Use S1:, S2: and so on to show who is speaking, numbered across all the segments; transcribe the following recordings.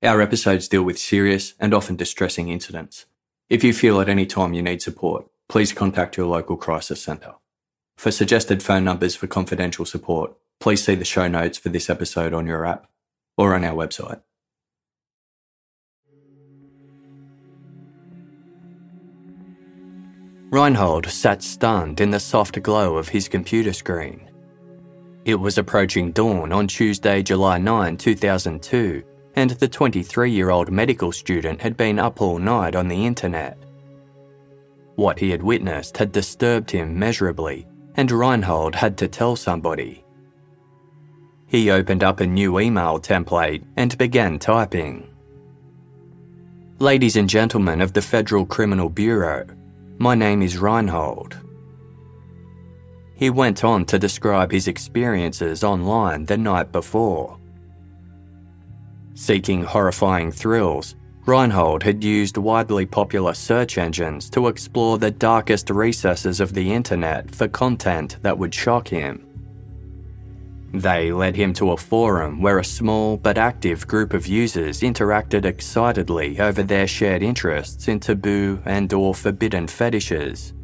S1: Our episodes deal with serious and often distressing incidents. If you feel at any time you need support, please contact your local crisis centre. For suggested phone numbers for confidential support, please see the show notes for this episode on your app or on our website. Reinhold sat stunned in the soft glow of his computer screen. It was approaching dawn on Tuesday, July 9, 2002, and the 23 year old medical student had been up all night on the internet. What he had witnessed had disturbed him measurably, and Reinhold had to tell somebody. He opened up a new email template and began typing. Ladies and gentlemen of the Federal Criminal Bureau, my name is Reinhold. He went on to describe his experiences online the night before. Seeking horrifying thrills, Reinhold had used widely popular search engines to explore the darkest recesses of the internet for content that would shock him. They led him to a forum where a small but active group of users interacted excitedly over their shared interests in taboo and or forbidden fetishes.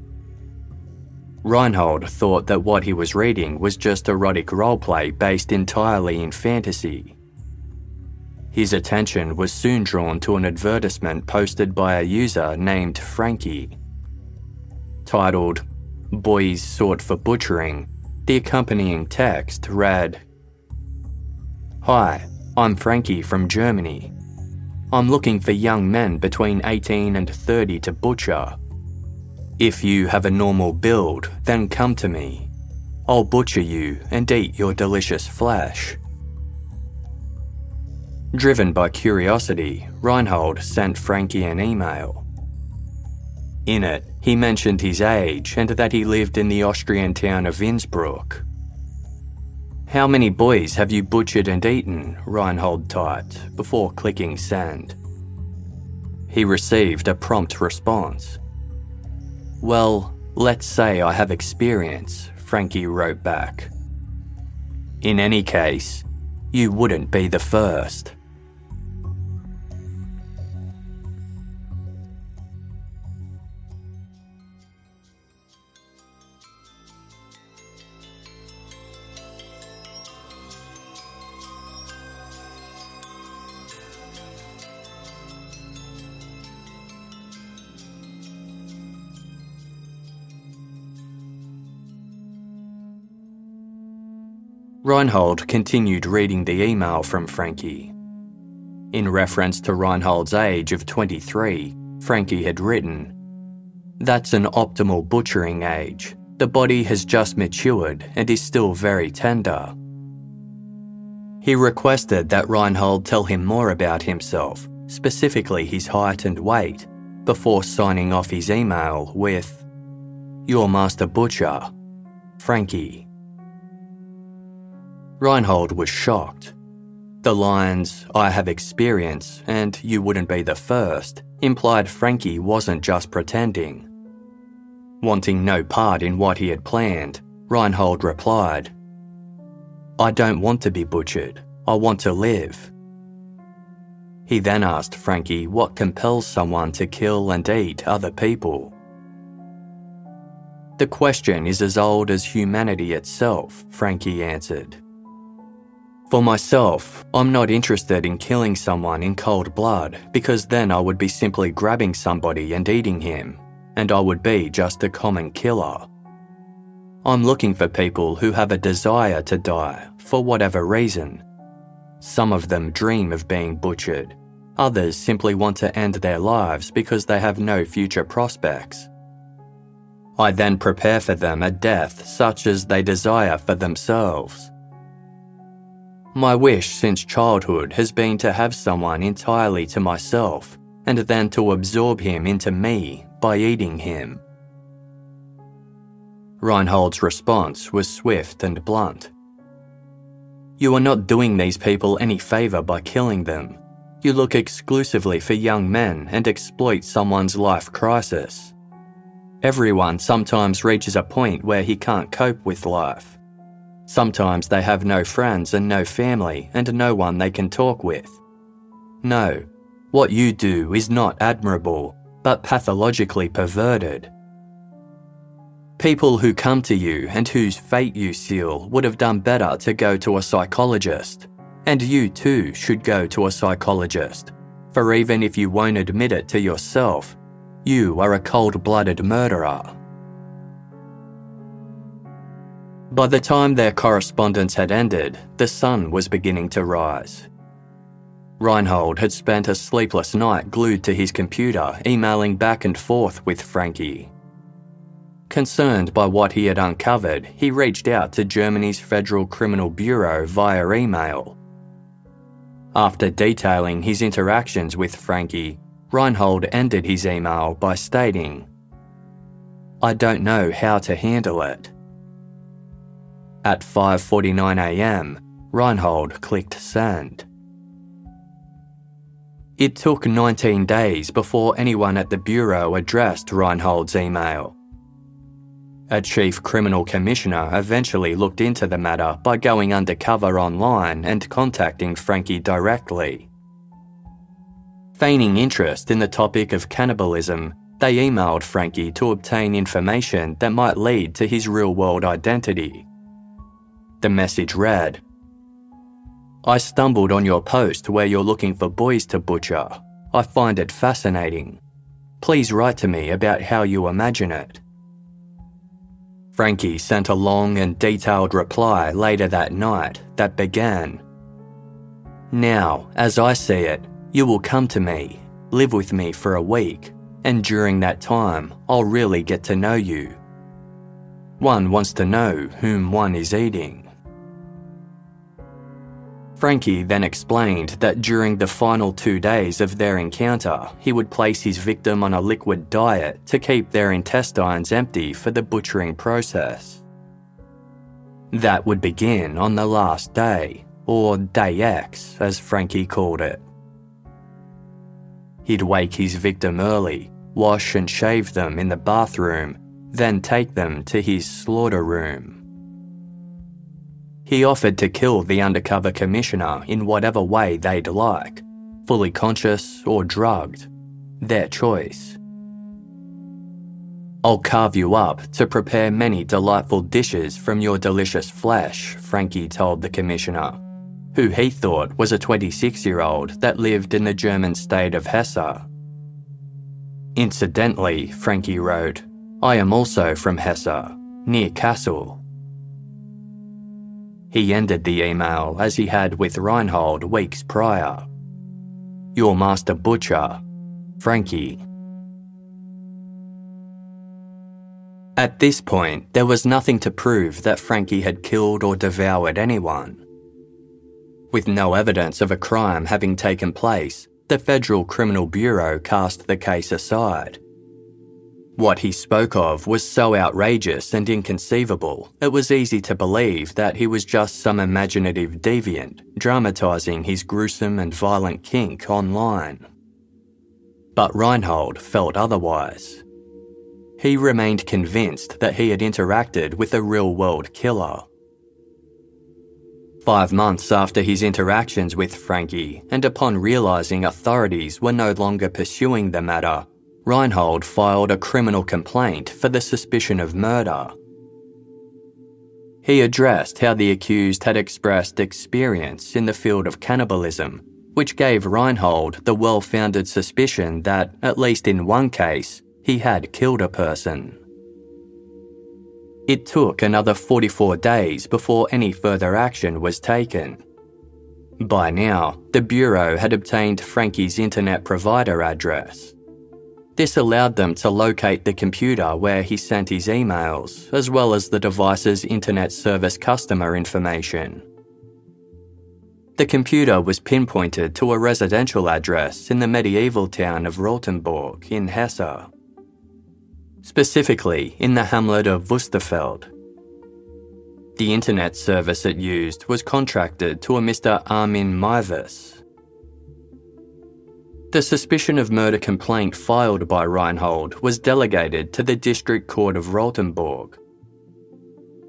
S1: Reinhold thought that what he was reading was just erotic roleplay based entirely in fantasy. His attention was soon drawn to an advertisement posted by a user named Frankie. Titled, Boys Sought for Butchering, the accompanying text read Hi, I'm Frankie from Germany. I'm looking for young men between 18 and 30 to butcher. If you have a normal build, then come to me. I'll butcher you and eat your delicious flesh. Driven by curiosity, Reinhold sent Frankie an email. In it, he mentioned his age and that he lived in the Austrian town of Innsbruck. How many boys have you butchered and eaten? Reinhold typed before clicking send. He received a prompt response. Well, let's say I have experience, Frankie wrote back. In any case, you wouldn't be the first. Reinhold continued reading the email from Frankie. In reference to Reinhold's age of 23, Frankie had written, That's an optimal butchering age. The body has just matured and is still very tender. He requested that Reinhold tell him more about himself, specifically his height and weight, before signing off his email with, Your Master Butcher, Frankie. Reinhold was shocked. The lines, I have experience and you wouldn't be the first, implied Frankie wasn't just pretending. Wanting no part in what he had planned, Reinhold replied, I don't want to be butchered. I want to live. He then asked Frankie what compels someone to kill and eat other people. The question is as old as humanity itself, Frankie answered. For myself, I'm not interested in killing someone in cold blood because then I would be simply grabbing somebody and eating him, and I would be just a common killer. I'm looking for people who have a desire to die for whatever reason. Some of them dream of being butchered, others simply want to end their lives because they have no future prospects. I then prepare for them a death such as they desire for themselves. My wish since childhood has been to have someone entirely to myself and then to absorb him into me by eating him. Reinhold's response was swift and blunt. You are not doing these people any favour by killing them. You look exclusively for young men and exploit someone's life crisis. Everyone sometimes reaches a point where he can't cope with life. Sometimes they have no friends and no family and no one they can talk with. No, what you do is not admirable, but pathologically perverted. People who come to you and whose fate you seal would have done better to go to a psychologist. And you too should go to a psychologist. For even if you won't admit it to yourself, you are a cold blooded murderer. By the time their correspondence had ended, the sun was beginning to rise. Reinhold had spent a sleepless night glued to his computer, emailing back and forth with Frankie. Concerned by what he had uncovered, he reached out to Germany's Federal Criminal Bureau via email. After detailing his interactions with Frankie, Reinhold ended his email by stating, I don't know how to handle it. At 5:49 a.m., Reinhold clicked send. It took 19 days before anyone at the bureau addressed Reinhold's email. A chief criminal commissioner eventually looked into the matter by going undercover online and contacting Frankie directly. Feigning interest in the topic of cannibalism, they emailed Frankie to obtain information that might lead to his real world identity. The message read I stumbled on your post where you're looking for boys to butcher. I find it fascinating. Please write to me about how you imagine it. Frankie sent a long and detailed reply later that night that began Now, as I see it, you will come to me, live with me for a week, and during that time, I'll really get to know you. One wants to know whom one is eating. Frankie then explained that during the final two days of their encounter, he would place his victim on a liquid diet to keep their intestines empty for the butchering process. That would begin on the last day, or Day X, as Frankie called it. He'd wake his victim early, wash and shave them in the bathroom, then take them to his slaughter room. He offered to kill the undercover commissioner in whatever way they'd like, fully conscious or drugged, their choice. I'll carve you up to prepare many delightful dishes from your delicious flesh, Frankie told the commissioner who he thought was a 26 year old that lived in the German state of Hesse. Incidentally, Frankie wrote, I am also from Hesse, near Kassel. He ended the email as he had with Reinhold weeks prior. Your master butcher, Frankie. At this point, there was nothing to prove that Frankie had killed or devoured anyone. With no evidence of a crime having taken place, the Federal Criminal Bureau cast the case aside. What he spoke of was so outrageous and inconceivable, it was easy to believe that he was just some imaginative deviant dramatising his gruesome and violent kink online. But Reinhold felt otherwise. He remained convinced that he had interacted with a real world killer Five months after his interactions with Frankie, and upon realising authorities were no longer pursuing the matter, Reinhold filed a criminal complaint for the suspicion of murder. He addressed how the accused had expressed experience in the field of cannibalism, which gave Reinhold the well founded suspicion that, at least in one case, he had killed a person. It took another 44 days before any further action was taken. By now, the Bureau had obtained Frankie's internet provider address. This allowed them to locate the computer where he sent his emails, as well as the device's internet service customer information. The computer was pinpointed to a residential address in the medieval town of Rotenburg in Hesse specifically in the hamlet of Wusterfeld. The internet service it used was contracted to a Mr. Armin Meiwes. The suspicion of murder complaint filed by Reinhold was delegated to the District Court of Rotenburg.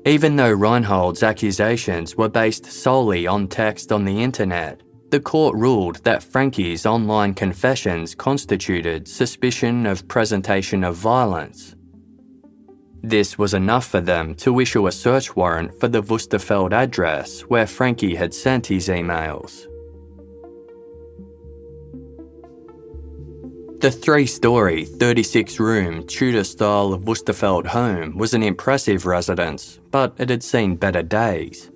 S1: Even though Reinhold's accusations were based solely on text on the internet, the court ruled that Frankie's online confessions constituted suspicion of presentation of violence. This was enough for them to issue a search warrant for the Wusterfeld address where Frankie had sent his emails. The three story, 36 room Tudor style Wusterfeld home was an impressive residence, but it had seen better days.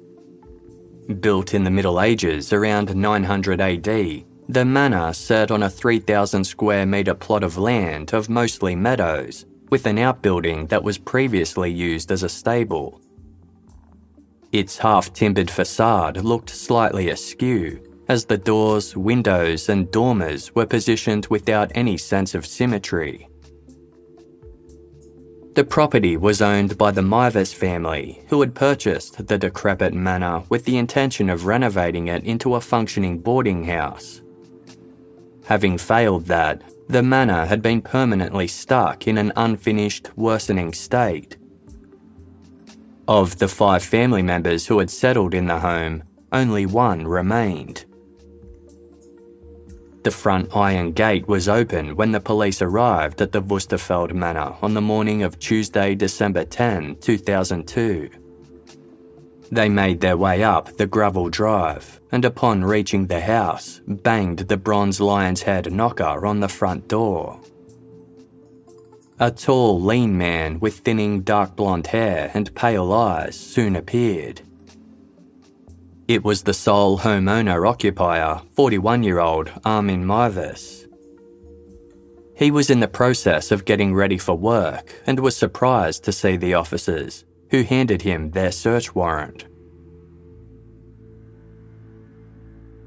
S1: Built in the Middle Ages around 900 AD, the manor sat on a 3,000 square metre plot of land of mostly meadows, with an outbuilding that was previously used as a stable. Its half timbered facade looked slightly askew, as the doors, windows, and dormers were positioned without any sense of symmetry. The property was owned by the Meiwes family, who had purchased the decrepit manor with the intention of renovating it into a functioning boarding house. Having failed that, the manor had been permanently stuck in an unfinished, worsening state. Of the five family members who had settled in the home, only one remained. The front iron gate was open when the police arrived at the Wusterfeld Manor on the morning of Tuesday, December 10, 2002. They made their way up the gravel drive and, upon reaching the house, banged the bronze lion's head knocker on the front door. A tall, lean man with thinning dark blonde hair and pale eyes soon appeared. It was the sole homeowner occupier, 41 year old Armin Meiwes. He was in the process of getting ready for work and was surprised to see the officers, who handed him their search warrant.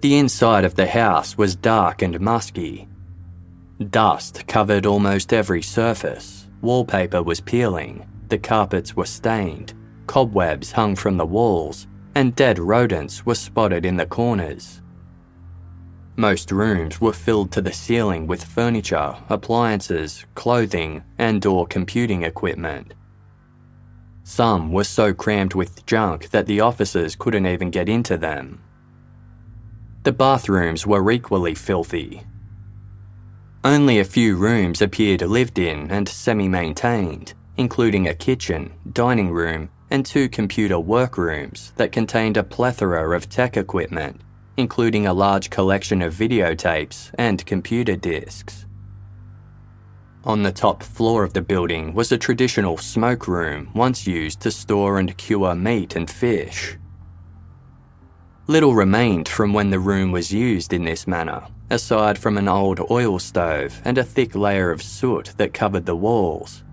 S1: The inside of the house was dark and musky. Dust covered almost every surface, wallpaper was peeling, the carpets were stained, cobwebs hung from the walls, and dead rodents were spotted in the corners. Most rooms were filled to the ceiling with furniture, appliances, clothing, and or computing equipment. Some were so crammed with junk that the officers couldn't even get into them. The bathrooms were equally filthy. Only a few rooms appeared lived in and semi maintained, including a kitchen, dining room, and two computer workrooms that contained a plethora of tech equipment, including a large collection of videotapes and computer disks. On the top floor of the building was a traditional smoke room once used to store and cure meat and fish. Little remained from when the room was used in this manner, aside from an old oil stove and a thick layer of soot that covered the walls.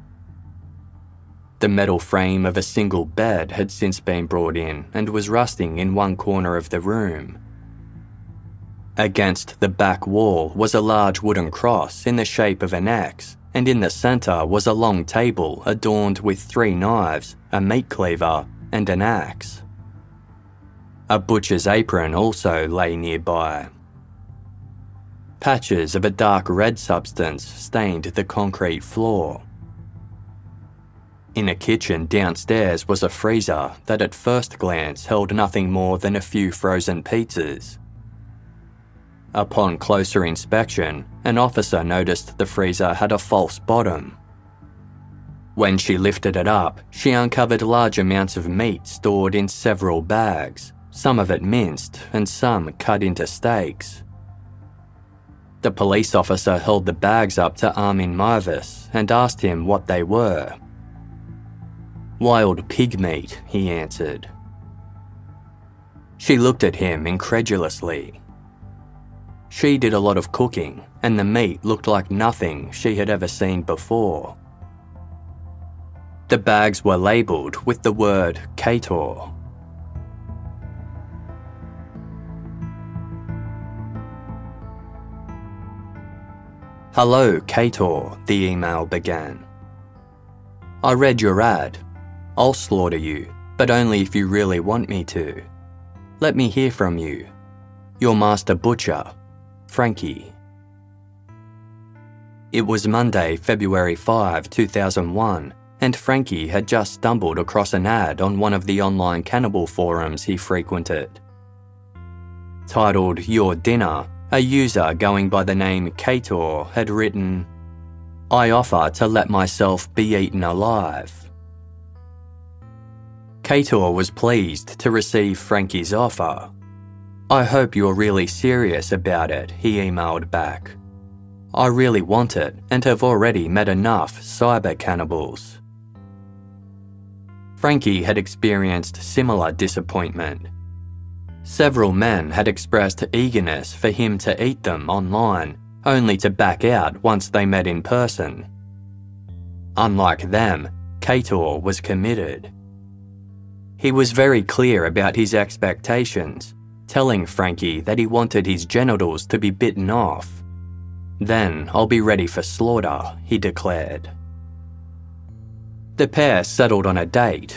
S1: The metal frame of a single bed had since been brought in and was rusting in one corner of the room. Against the back wall was a large wooden cross in the shape of an X and in the centre was a long table adorned with three knives, a meat cleaver, and an axe. A butcher's apron also lay nearby. Patches of a dark red substance stained the concrete floor. In a kitchen downstairs was a freezer that at first glance held nothing more than a few frozen pizzas. Upon closer inspection, an officer noticed the freezer had a false bottom. When she lifted it up, she uncovered large amounts of meat stored in several bags, some of it minced and some cut into steaks. The police officer held the bags up to Armin Meiwes and asked him what they were. Wild pig meat, he answered. She looked at him incredulously. She did a lot of cooking, and the meat looked like nothing she had ever seen before. The bags were labelled with the word Kator. Hello, Kator, the email began. I read your ad I'll slaughter you, but only if you really want me to. Let me hear from you. Your master butcher, Frankie. It was Monday, February 5, 2001, and Frankie had just stumbled across an ad on one of the online cannibal forums he frequented. Titled Your Dinner, a user going by the name Kator had written, I offer to let myself be eaten alive. Kator was pleased to receive Frankie's offer. I hope you're really serious about it, he emailed back. I really want it and have already met enough cyber cannibals. Frankie had experienced similar disappointment. Several men had expressed eagerness for him to eat them online, only to back out once they met in person. Unlike them, Kator was committed. He was very clear about his expectations, telling Frankie that he wanted his genitals to be bitten off. Then I'll be ready for slaughter, he declared. The pair settled on a date.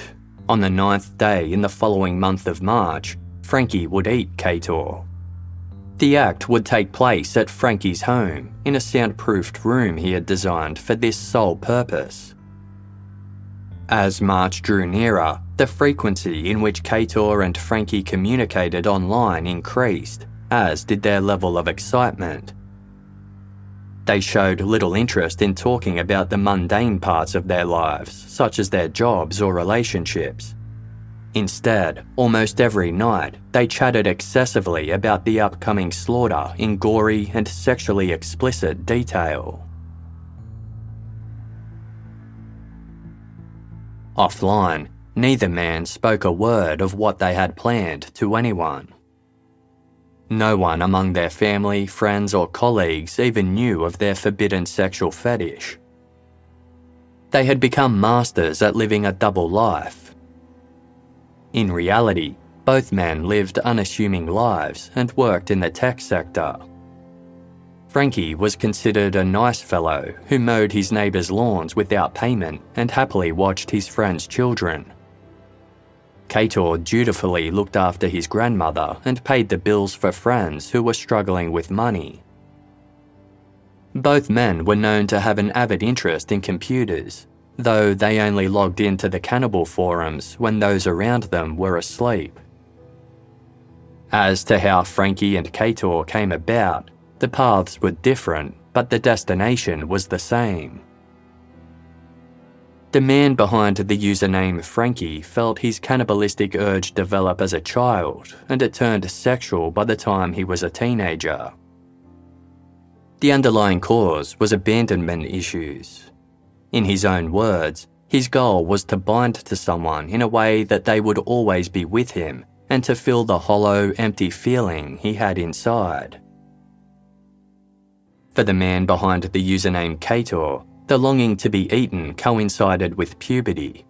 S1: On the ninth day in the following month of March, Frankie would eat Kator. The act would take place at Frankie's home, in a soundproofed room he had designed for this sole purpose. As March drew nearer, the frequency in which Kator and Frankie communicated online increased, as did their level of excitement. They showed little interest in talking about the mundane parts of their lives, such as their jobs or relationships. Instead, almost every night, they chatted excessively about the upcoming slaughter in gory and sexually explicit detail. Offline, neither man spoke a word of what they had planned to anyone. No one among their family, friends, or colleagues even knew of their forbidden sexual fetish. They had become masters at living a double life. In reality, both men lived unassuming lives and worked in the tech sector. Frankie was considered a nice fellow who mowed his neighbours' lawns without payment and happily watched his friends' children. Kator dutifully looked after his grandmother and paid the bills for friends who were struggling with money. Both men were known to have an avid interest in computers, though they only logged into the cannibal forums when those around them were asleep. As to how Frankie and Kator came about, the paths were different, but the destination was the same. The man behind the username Frankie felt his cannibalistic urge develop as a child, and it turned sexual by the time he was a teenager. The underlying cause was abandonment issues. In his own words, his goal was to bind to someone in a way that they would always be with him and to fill the hollow, empty feeling he had inside. For the man behind the username Kator, the longing to be eaten coincided with puberty.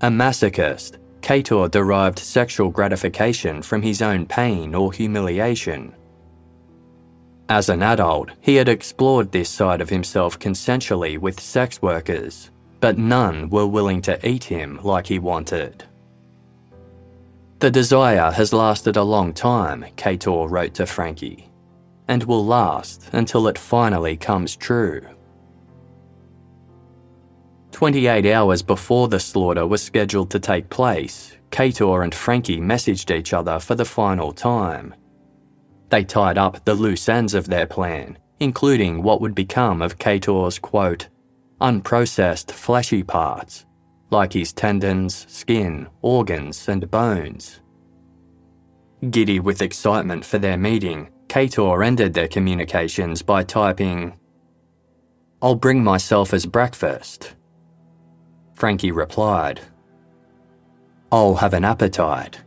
S1: A masochist, Kator derived sexual gratification from his own pain or humiliation. As an adult, he had explored this side of himself consensually with sex workers, but none were willing to eat him like he wanted. The desire has lasted a long time, Kator wrote to Frankie and will last until it finally comes true. 28 hours before the slaughter was scheduled to take place, Kator and Frankie messaged each other for the final time. They tied up the loose ends of their plan, including what would become of Kator's quote, unprocessed fleshy parts, like his tendons, skin, organs, and bones. Giddy with excitement for their meeting, Kator ended their communications by typing, I'll bring myself as breakfast. Frankie replied, I'll have an appetite.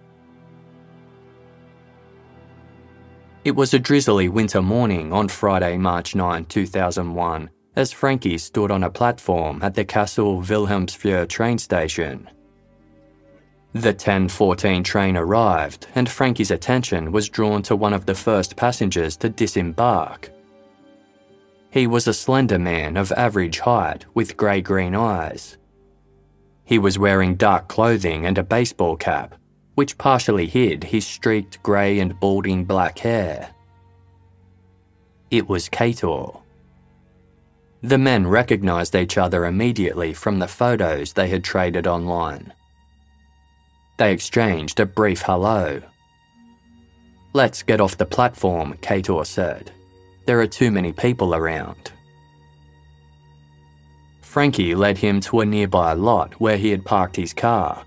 S1: It was a drizzly winter morning on Friday, March 9, 2001, as Frankie stood on a platform at the Kassel Wilhelmshöhe train station. The 1014 train arrived, and Frankie's attention was drawn to one of the first passengers to disembark. He was a slender man of average height with grey green eyes. He was wearing dark clothing and a baseball cap, which partially hid his streaked grey and balding black hair. It was Kator. The men recognised each other immediately from the photos they had traded online. They exchanged a brief hello. Let's get off the platform, Kator said. There are too many people around. Frankie led him to a nearby lot where he had parked his car.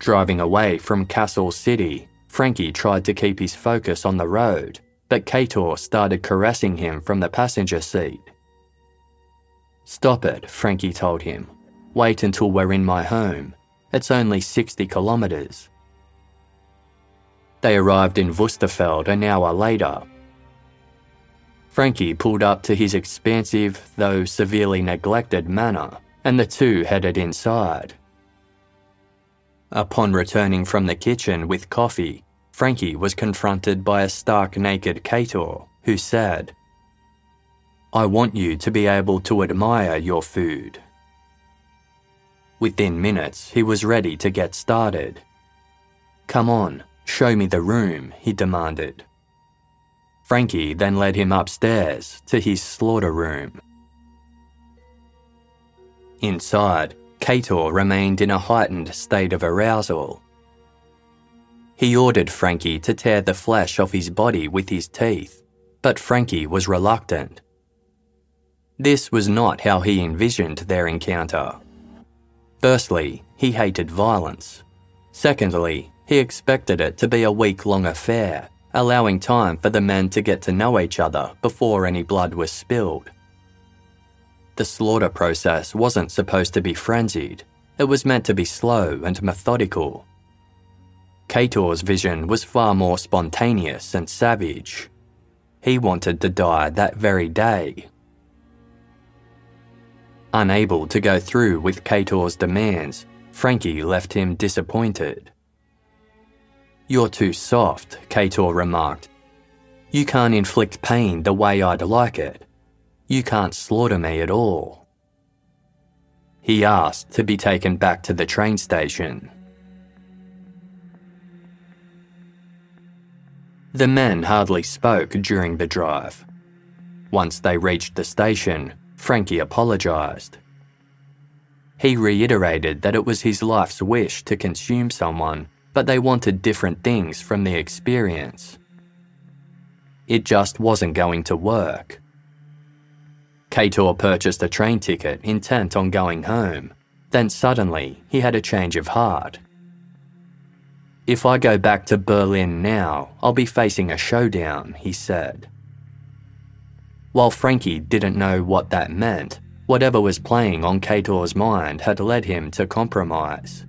S1: Driving away from Kassel City, Frankie tried to keep his focus on the road, but Kator started caressing him from the passenger seat. Stop it, Frankie told him. Wait until we're in my home. It's only 60 kilometres. They arrived in Wusterfeld an hour later Frankie pulled up to his expansive, though severely neglected manor, and the two headed inside. Upon returning from the kitchen with coffee, Frankie was confronted by a stark naked Kator, who said, I want you to be able to admire your food. Within minutes, he was ready to get started. Come on, show me the room, he demanded. Frankie then led him upstairs to his slaughter room. Inside, Kator remained in a heightened state of arousal. He ordered Frankie to tear the flesh off his body with his teeth, but Frankie was reluctant. This was not how he envisioned their encounter. Firstly, he hated violence. Secondly, he expected it to be a week long affair allowing time for the men to get to know each other before any blood was spilled. The slaughter process wasn't supposed to be frenzied, it was meant to be slow and methodical. Kator's vision was far more spontaneous and savage. He wanted to die that very day. Unable to go through with Kator's demands, Frankie left him disappointed. You're too soft, Kator remarked. You can't inflict pain the way I'd like it. You can't slaughter me at all. He asked to be taken back to the train station. The men hardly spoke during the drive. Once they reached the station, Frankie apologised. He reiterated that it was his life's wish to consume someone but they wanted different things from the experience. It just wasn't going to work. Kator purchased a train ticket intent on going home. Then suddenly, he had a change of heart. If I go back to Berlin now, I'll be facing a showdown, he said. While Frankie didn't know what that meant, whatever was playing on Kator's mind had led him to compromise.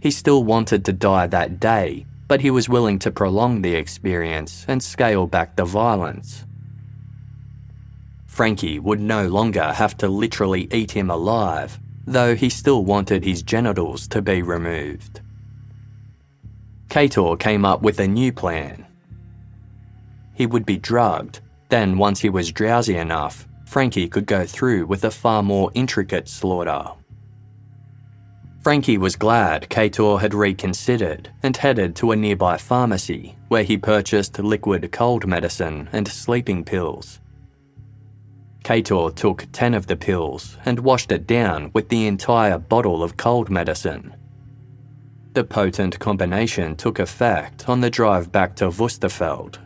S1: He still wanted to die that day, but he was willing to prolong the experience and scale back the violence. Frankie would no longer have to literally eat him alive, though he still wanted his genitals to be removed. Kator came up with a new plan. He would be drugged, then, once he was drowsy enough, Frankie could go through with a far more intricate slaughter. Frankie was glad Kator had reconsidered and headed to a nearby pharmacy where he purchased liquid cold medicine and sleeping pills. Kator took 10 of the pills and washed it down with the entire bottle of cold medicine. The potent combination took effect on the drive back to Wusterfeld.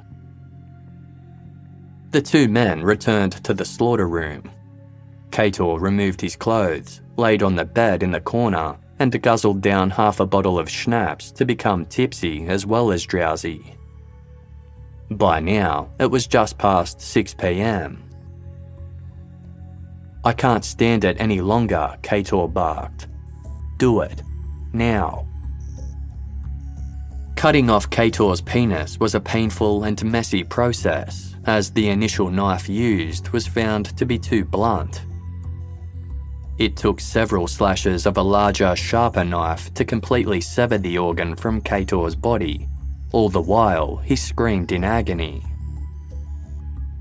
S1: The two men returned to the slaughter room. Kator removed his clothes, laid on the bed in the corner, and guzzled down half a bottle of schnapps to become tipsy as well as drowsy. By now, it was just past 6 pm. I can't stand it any longer, Kator barked. Do it. Now. Cutting off Kator's penis was a painful and messy process, as the initial knife used was found to be too blunt. It took several slashes of a larger, sharper knife to completely sever the organ from Kator's body. All the while, he screamed in agony.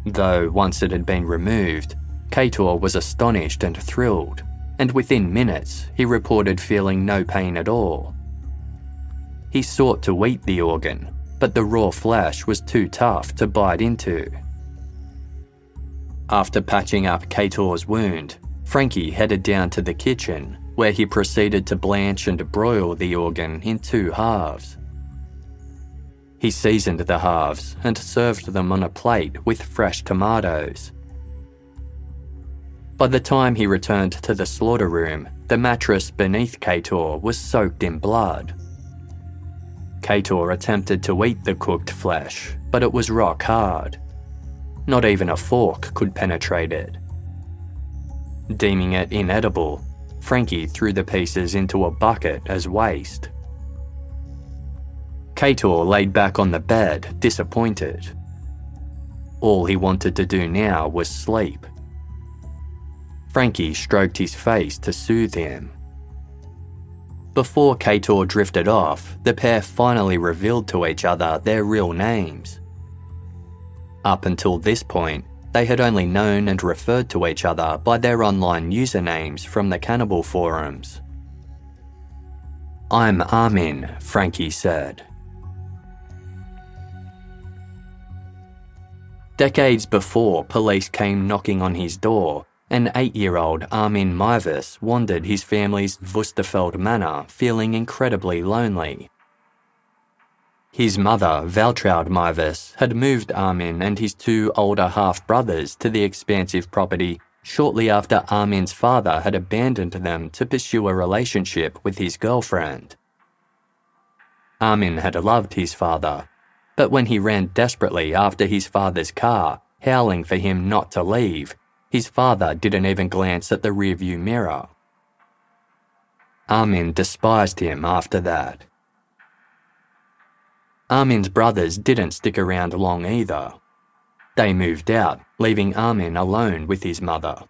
S1: Though once it had been removed, Kator was astonished and thrilled, and within minutes he reported feeling no pain at all. He sought to eat the organ, but the raw flesh was too tough to bite into. After patching up Kator's wound, Frankie headed down to the kitchen, where he proceeded to blanch and broil the organ in two halves. He seasoned the halves and served them on a plate with fresh tomatoes. By the time he returned to the slaughter room, the mattress beneath Kator was soaked in blood. Kator attempted to eat the cooked flesh, but it was rock hard. Not even a fork could penetrate it. Deeming it inedible, Frankie threw the pieces into a bucket as waste. Kator laid back on the bed, disappointed. All he wanted to do now was sleep. Frankie stroked his face to soothe him. Before Kator drifted off, the pair finally revealed to each other their real names. Up until this point, they had only known and referred to each other by their online usernames from the cannibal forums. I'm Armin, Frankie said. Decades before police came knocking on his door, an eight year old Armin Meiwes wandered his family's Wusterfeld manor feeling incredibly lonely. His mother, Waltraud Meiwes, had moved Armin and his two older half brothers to the expansive property shortly after Armin's father had abandoned them to pursue a relationship with his girlfriend. Armin had loved his father, but when he ran desperately after his father's car, howling for him not to leave, his father didn't even glance at the rearview mirror. Armin despised him after that. Armin's brothers didn't stick around long either. They moved out, leaving Armin alone with his mother.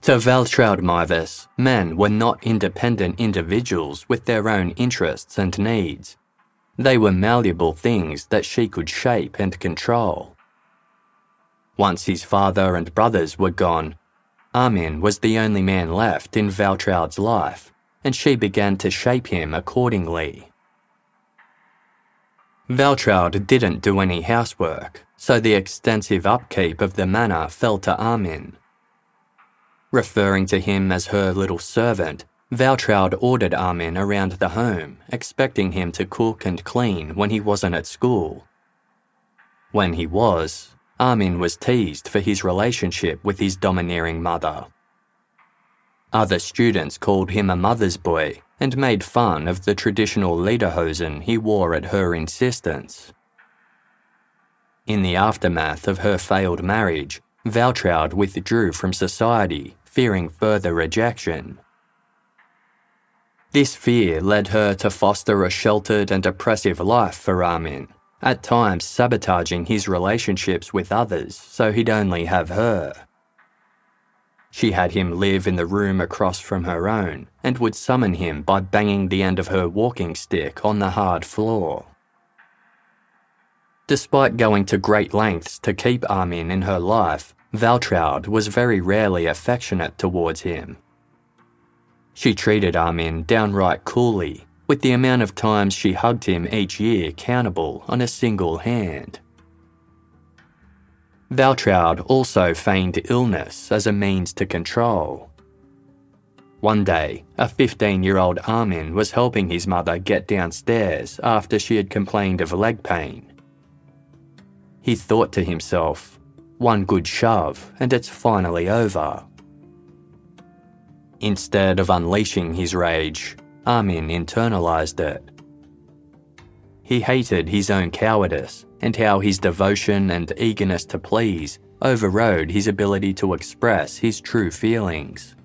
S1: To Waltraud Meiwes, men were not independent individuals with their own interests and needs. They were malleable things that she could shape and control. Once his father and brothers were gone, Armin was the only man left in Waltraud's life, and she began to shape him accordingly. Waltraud didn't do any housework, so the extensive upkeep of the manor fell to Armin. Referring to him as her little servant, Waltraud ordered Armin around the home, expecting him to cook and clean when he wasn't at school. When he was, Armin was teased for his relationship with his domineering mother. Other students called him a mother's boy and made fun of the traditional lederhosen he wore at her insistence. In the aftermath of her failed marriage, Waltraud withdrew from society, fearing further rejection. This fear led her to foster a sheltered and oppressive life for Armin, at times sabotaging his relationships with others so he'd only have her. She had him live in the room across from her own and would summon him by banging the end of her walking stick on the hard floor. Despite going to great lengths to keep Armin in her life, Waltraud was very rarely affectionate towards him. She treated Armin downright coolly, with the amount of times she hugged him each year countable on a single hand. Waltraud also feigned illness as a means to control. One day, a 15 year old Armin was helping his mother get downstairs after she had complained of leg pain. He thought to himself, one good shove and it's finally over. Instead of unleashing his rage, Armin internalized it. He hated his own cowardice and how his devotion and eagerness to please overrode his ability to express his true feelings.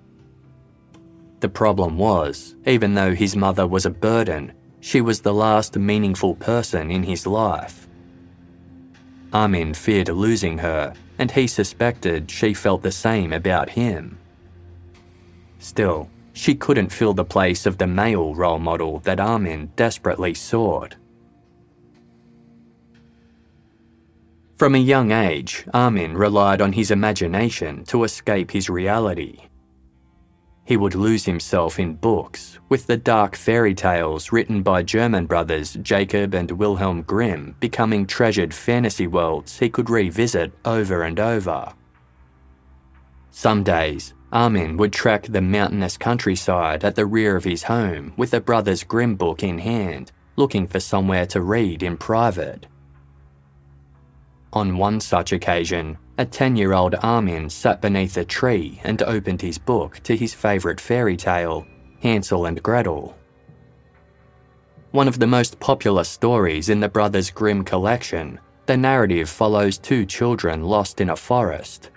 S1: The problem was, even though his mother was a burden, she was the last meaningful person in his life. Armin feared losing her, and he suspected she felt the same about him. Still, she couldn't fill the place of the male role model that Armin desperately sought. From a young age, Armin relied on his imagination to escape his reality. He would lose himself in books, with the dark fairy tales written by German brothers Jacob and Wilhelm Grimm becoming treasured fantasy worlds he could revisit over and over. Some days, Armin would trek the mountainous countryside at the rear of his home with the Brothers Grimm book in hand, looking for somewhere to read in private. On one such occasion, a 10 year old Armin sat beneath a tree and opened his book to his favourite fairy tale, Hansel and Gretel. One of the most popular stories in the Brothers Grimm collection, the narrative follows two children lost in a forest.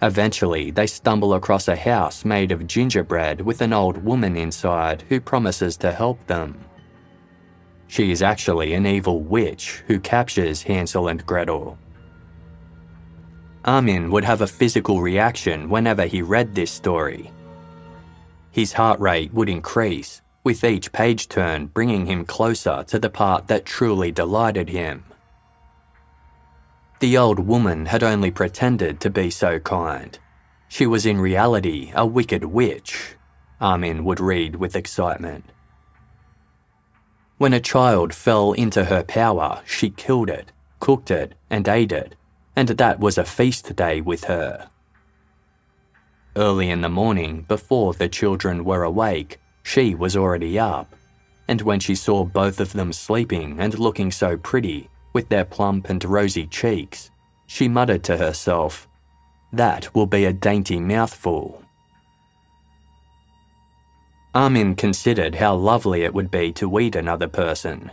S1: Eventually, they stumble across a house made of gingerbread with an old woman inside who promises to help them. She is actually an evil witch who captures Hansel and Gretel. Armin would have a physical reaction whenever he read this story. His heart rate would increase, with each page turn bringing him closer to the part that truly delighted him. The old woman had only pretended to be so kind. She was in reality a wicked witch, Armin would read with excitement. When a child fell into her power, she killed it, cooked it, and ate it, and that was a feast day with her. Early in the morning, before the children were awake, she was already up, and when she saw both of them sleeping and looking so pretty, with their plump and rosy cheeks, she muttered to herself, That will be a dainty mouthful. Armin considered how lovely it would be to eat another person.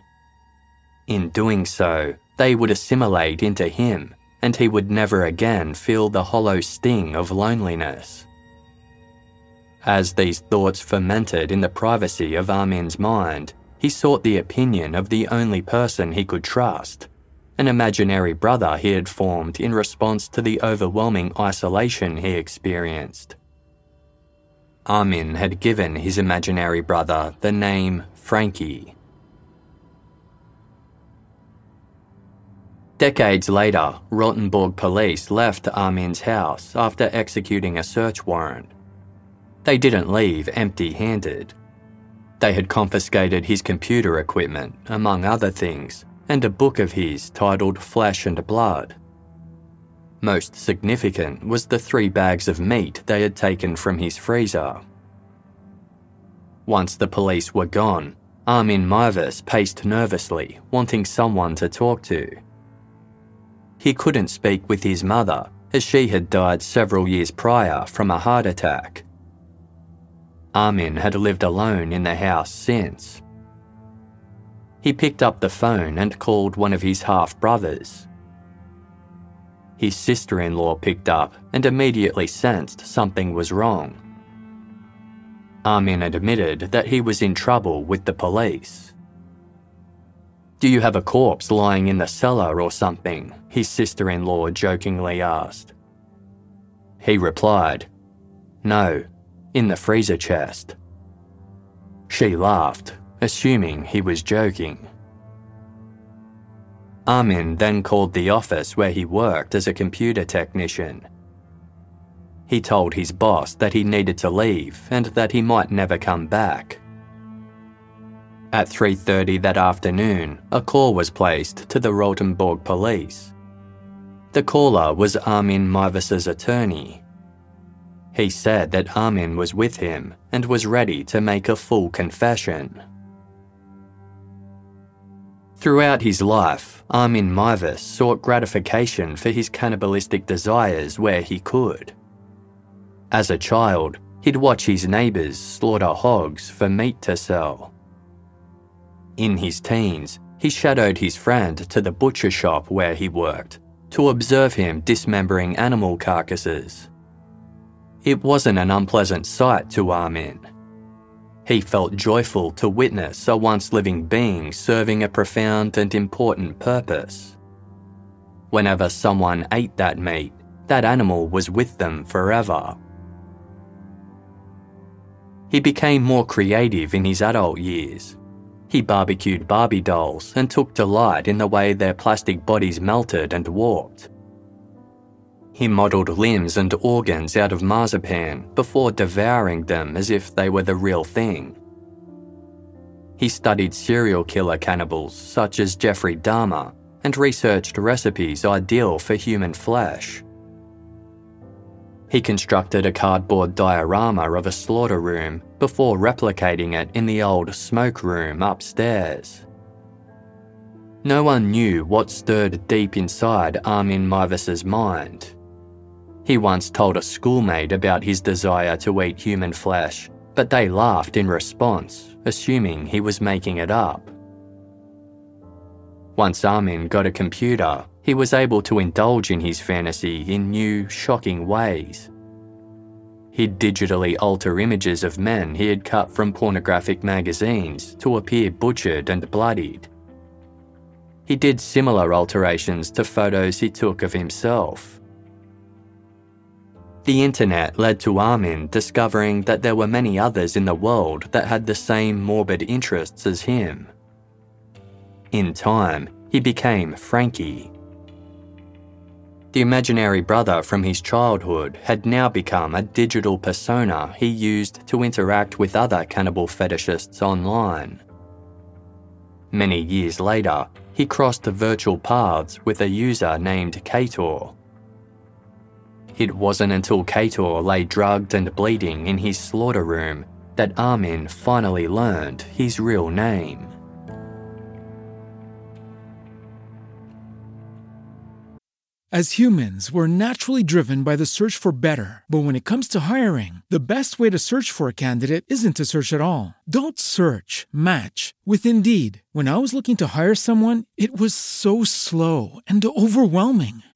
S1: In doing so, they would assimilate into him, and he would never again feel the hollow sting of loneliness. As these thoughts fermented in the privacy of Armin's mind, he sought the opinion of the only person he could trust, an imaginary brother he had formed in response to the overwhelming isolation he experienced. Armin had given his imaginary brother the name Frankie. Decades later, Rotenburg police left Armin's house after executing a search warrant. They didn't leave empty handed. They had confiscated his computer equipment, among other things, and a book of his titled Flesh and Blood. Most significant was the three bags of meat they had taken from his freezer. Once the police were gone, Armin Meiwes paced nervously, wanting someone to talk to. He couldn't speak with his mother, as she had died several years prior from a heart attack. Armin had lived alone in the house since. He picked up the phone and called one of his half brothers, his sister in law picked up and immediately sensed something was wrong. Armin admitted that he was in trouble with the police. Do you have a corpse lying in the cellar or something? His sister in law jokingly asked. He replied, No, in the freezer chest. She laughed, assuming he was joking. Armin then called the office where he worked as a computer technician. He told his boss that he needed to leave and that he might never come back. At 3:30 that afternoon, a call was placed to the Rotenburg police. The caller was Armin Meiwes's attorney. He said that Armin was with him and was ready to make a full confession. Throughout his life, Armin Meiwes sought gratification for his cannibalistic desires where he could. As a child, he'd watch his neighbours slaughter hogs for meat to sell. In his teens, he shadowed his friend to the butcher shop where he worked to observe him dismembering animal carcasses. It wasn't an unpleasant sight to Armin. He felt joyful to witness a once living being serving a profound and important purpose. Whenever someone ate that meat, that animal was with them forever. He became more creative in his adult years. He barbecued Barbie dolls and took delight in the way their plastic bodies melted and warped. He modelled limbs and organs out of marzipan before devouring them as if they were the real thing. He studied serial killer cannibals such as Jeffrey Dahmer and researched recipes ideal for human flesh. He constructed a cardboard diorama of a slaughter room before replicating it in the old smoke room upstairs. No one knew what stirred deep inside Armin Meiwes's mind. He once told a schoolmate about his desire to eat human flesh, but they laughed in response, assuming he was making it up. Once Armin got a computer, he was able to indulge in his fantasy in new, shocking ways. He'd digitally alter images of men he had cut from pornographic magazines to appear butchered and bloodied. He did similar alterations to photos he took of himself. The internet led to Armin discovering that there were many others in the world that had the same morbid interests as him. In time, he became Frankie. The imaginary brother from his childhood had now become a digital persona he used to interact with other cannibal fetishists online. Many years later, he crossed the virtual paths with a user named Kator. It wasn't until Kator lay drugged and bleeding in his slaughter room that Armin finally learned his real name.
S2: As humans, we're naturally driven by the search for better. But when it comes to hiring, the best way to search for a candidate isn't to search at all. Don't search, match with Indeed. When I was looking to hire someone, it was so slow and overwhelming.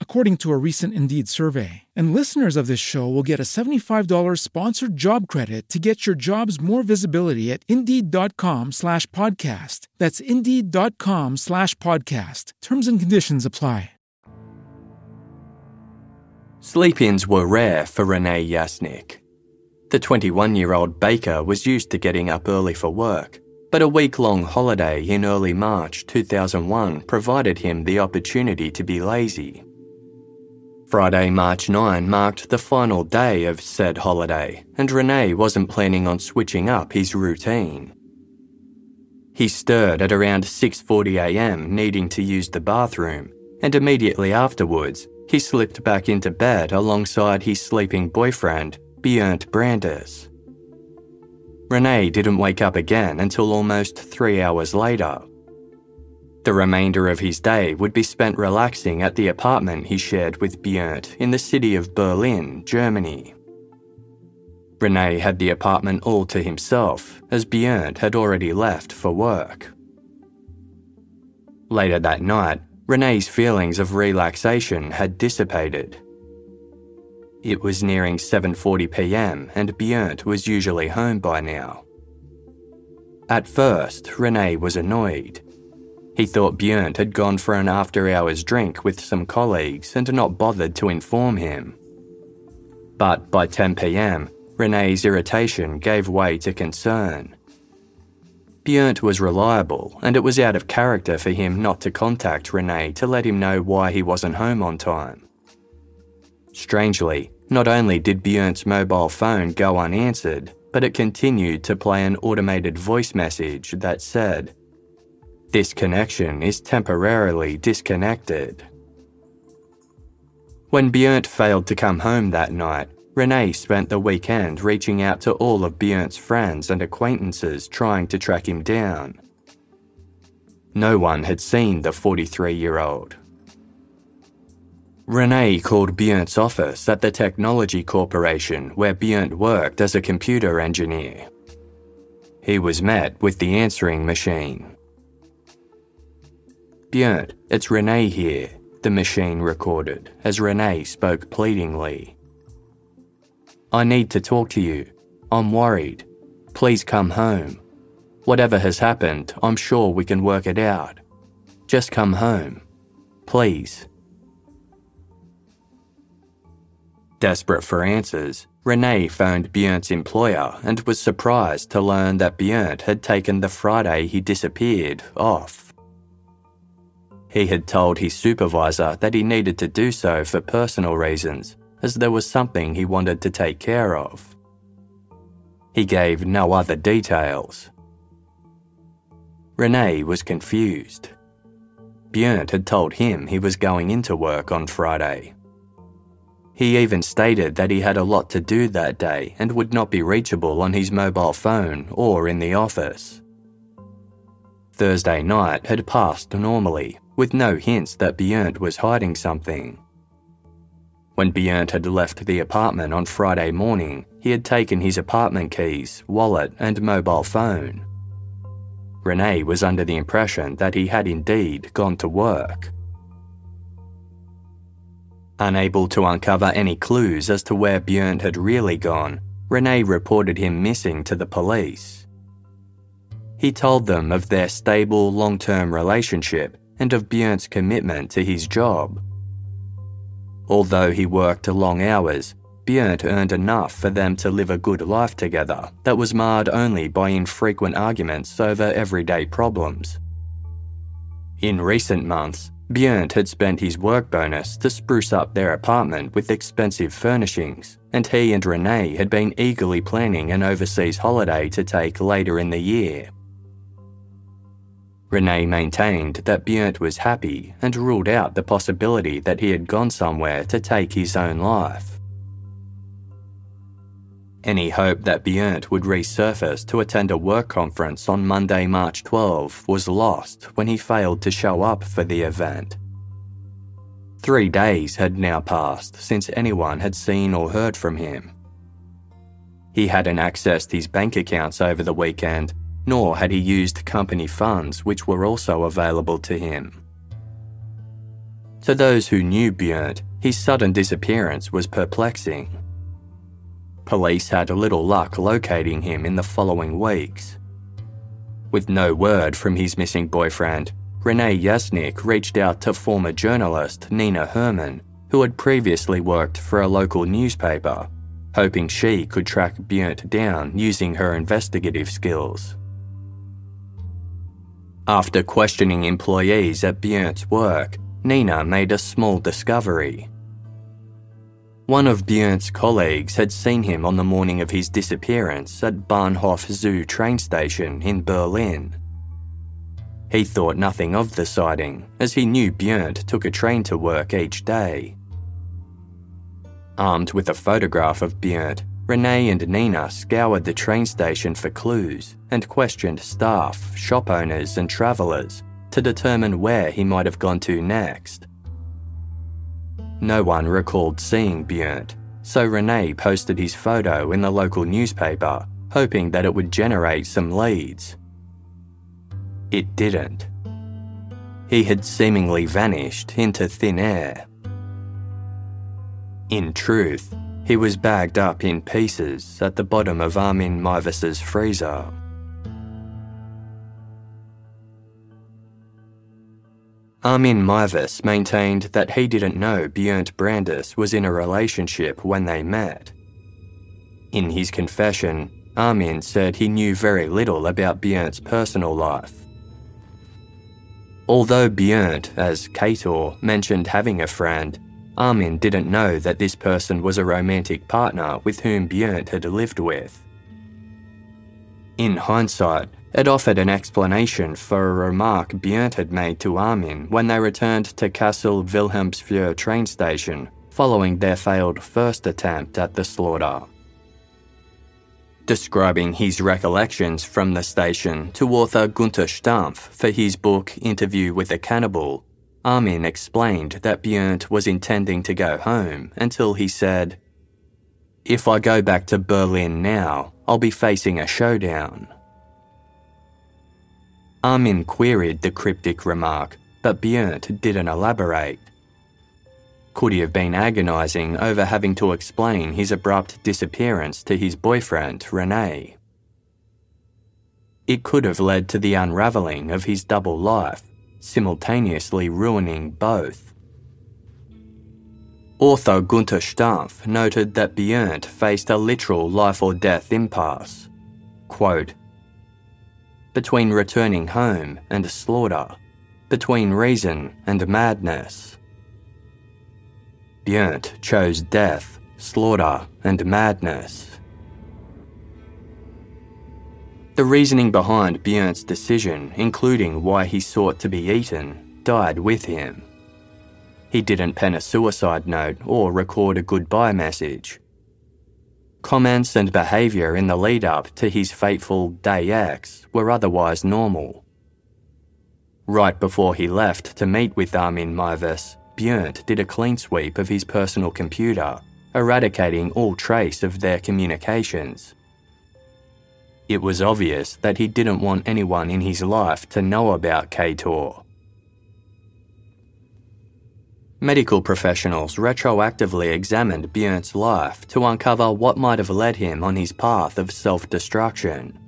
S2: according to a recent Indeed survey. And listeners of this show will get a $75 sponsored job credit to get your jobs more visibility at Indeed.com slash podcast. That's Indeed.com slash podcast. Terms and conditions apply.
S1: Sleep ins were rare for Renee Yasnick. The 21 year old baker was used to getting up early for work, but a week long holiday in early March 2001 provided him the opportunity to be lazy. Friday, March 9 marked the final day of said holiday, and Renee wasn't planning on switching up his routine. He stirred at around 6:40 a.m. needing to use the bathroom, and immediately afterwards he slipped back into bed alongside his sleeping boyfriend, Björn Brandes. Renee didn't wake up again until almost three hours later. The remainder of his day would be spent relaxing at the apartment he shared with Björn in the city of Berlin, Germany. Rene had the apartment all to himself, as Björn had already left for work. Later that night, Rene's feelings of relaxation had dissipated. It was nearing 7:40 p.m. and Björn was usually home by now. At first, Rene was annoyed. He thought Björn had gone for an after hours drink with some colleagues and not bothered to inform him. But by 10 pm, Rene's irritation gave way to concern. Björn was reliable, and it was out of character for him not to contact Rene to let him know why he wasn't home on time. Strangely, not only did Björn's mobile phone go unanswered, but it continued to play an automated voice message that said, This connection is temporarily disconnected. When Björn failed to come home that night, Rene spent the weekend reaching out to all of Björn's friends and acquaintances trying to track him down. No one had seen the 43 year old. Rene called Björn's office at the Technology Corporation where Björn worked as a computer engineer. He was met with the answering machine. Björn, it's Rene here, the machine recorded as Rene spoke pleadingly. I need to talk to you. I'm worried. Please come home. Whatever has happened, I'm sure we can work it out. Just come home. Please. Desperate for answers, Rene phoned Björn's employer and was surprised to learn that Björn had taken the Friday he disappeared off. He had told his supervisor that he needed to do so for personal reasons, as there was something he wanted to take care of. He gave no other details. Rene was confused. Björn had told him he was going into work on Friday. He even stated that he had a lot to do that day and would not be reachable on his mobile phone or in the office. Thursday night had passed normally, with no hints that Björn was hiding something. When Björn had left the apartment on Friday morning, he had taken his apartment keys, wallet, and mobile phone. Rene was under the impression that he had indeed gone to work. Unable to uncover any clues as to where Björn had really gone, Rene reported him missing to the police. He told them of their stable long term relationship and of Björn's commitment to his job. Although he worked long hours, Björn earned enough for them to live a good life together that was marred only by infrequent arguments over everyday problems. In recent months, Björn had spent his work bonus to spruce up their apartment with expensive furnishings, and he and Rene had been eagerly planning an overseas holiday to take later in the year. Rene maintained that Björn was happy and ruled out the possibility that he had gone somewhere to take his own life. Any hope that Björn would resurface to attend a work conference on Monday, March 12 was lost when he failed to show up for the event. Three days had now passed since anyone had seen or heard from him. He hadn't accessed his bank accounts over the weekend, nor had he used company funds which were also available to him. To those who knew Björn, his sudden disappearance was perplexing. Police had little luck locating him in the following weeks. With no word from his missing boyfriend, Rene Yasnik reached out to former journalist Nina Herman, who had previously worked for a local newspaper, hoping she could track Björn down using her investigative skills. After questioning employees at Björn's work, Nina made a small discovery. One of Björn's colleagues had seen him on the morning of his disappearance at Bahnhof Zoo train station in Berlin. He thought nothing of the sighting, as he knew Björn took a train to work each day. Armed with a photograph of Björn, Rene and Nina scoured the train station for clues and questioned staff, shop owners, and travellers to determine where he might have gone to next. No one recalled seeing Björn, so Rene posted his photo in the local newspaper, hoping that it would generate some leads. It didn't. He had seemingly vanished into thin air. In truth, he was bagged up in pieces at the bottom of Armin Meiwes's freezer. Armin Meiwes maintained that he didn't know Björn Brandes was in a relationship when they met. In his confession, Armin said he knew very little about Björn's personal life. Although Björn, as Kator, mentioned having a friend, Armin didn't know that this person was a romantic partner with whom Björn had lived with. In hindsight, it offered an explanation for a remark Björn had made to Armin when they returned to Kassel Wilhelmshöhe train station following their failed first attempt at the slaughter. Describing his recollections from the station to author Gunther Stampf for his book Interview with a Cannibal, Armin explained that Björn was intending to go home until he said, If I go back to Berlin now, I'll be facing a showdown. Armin queried the cryptic remark, but Björn didn't elaborate. Could he have been agonising over having to explain his abrupt disappearance to his boyfriend, Renee? It could have led to the unravelling of his double life, simultaneously ruining both. Author Gunther Stampf noted that Björn faced a literal life or death impasse. Quote, between returning home and slaughter, between reason and madness. Björn chose death, slaughter, and madness. The reasoning behind Björn's decision, including why he sought to be eaten, died with him. He didn't pen a suicide note or record a goodbye message comments and behaviour in the lead up to his fateful Day X were otherwise normal. Right before he left to meet with Armin Meiwes, Björn did a clean sweep of his personal computer, eradicating all trace of their communications. It was obvious that he didn't want anyone in his life to know about Kator. Medical professionals retroactively examined Björn's life to uncover what might have led him on his path of self destruction.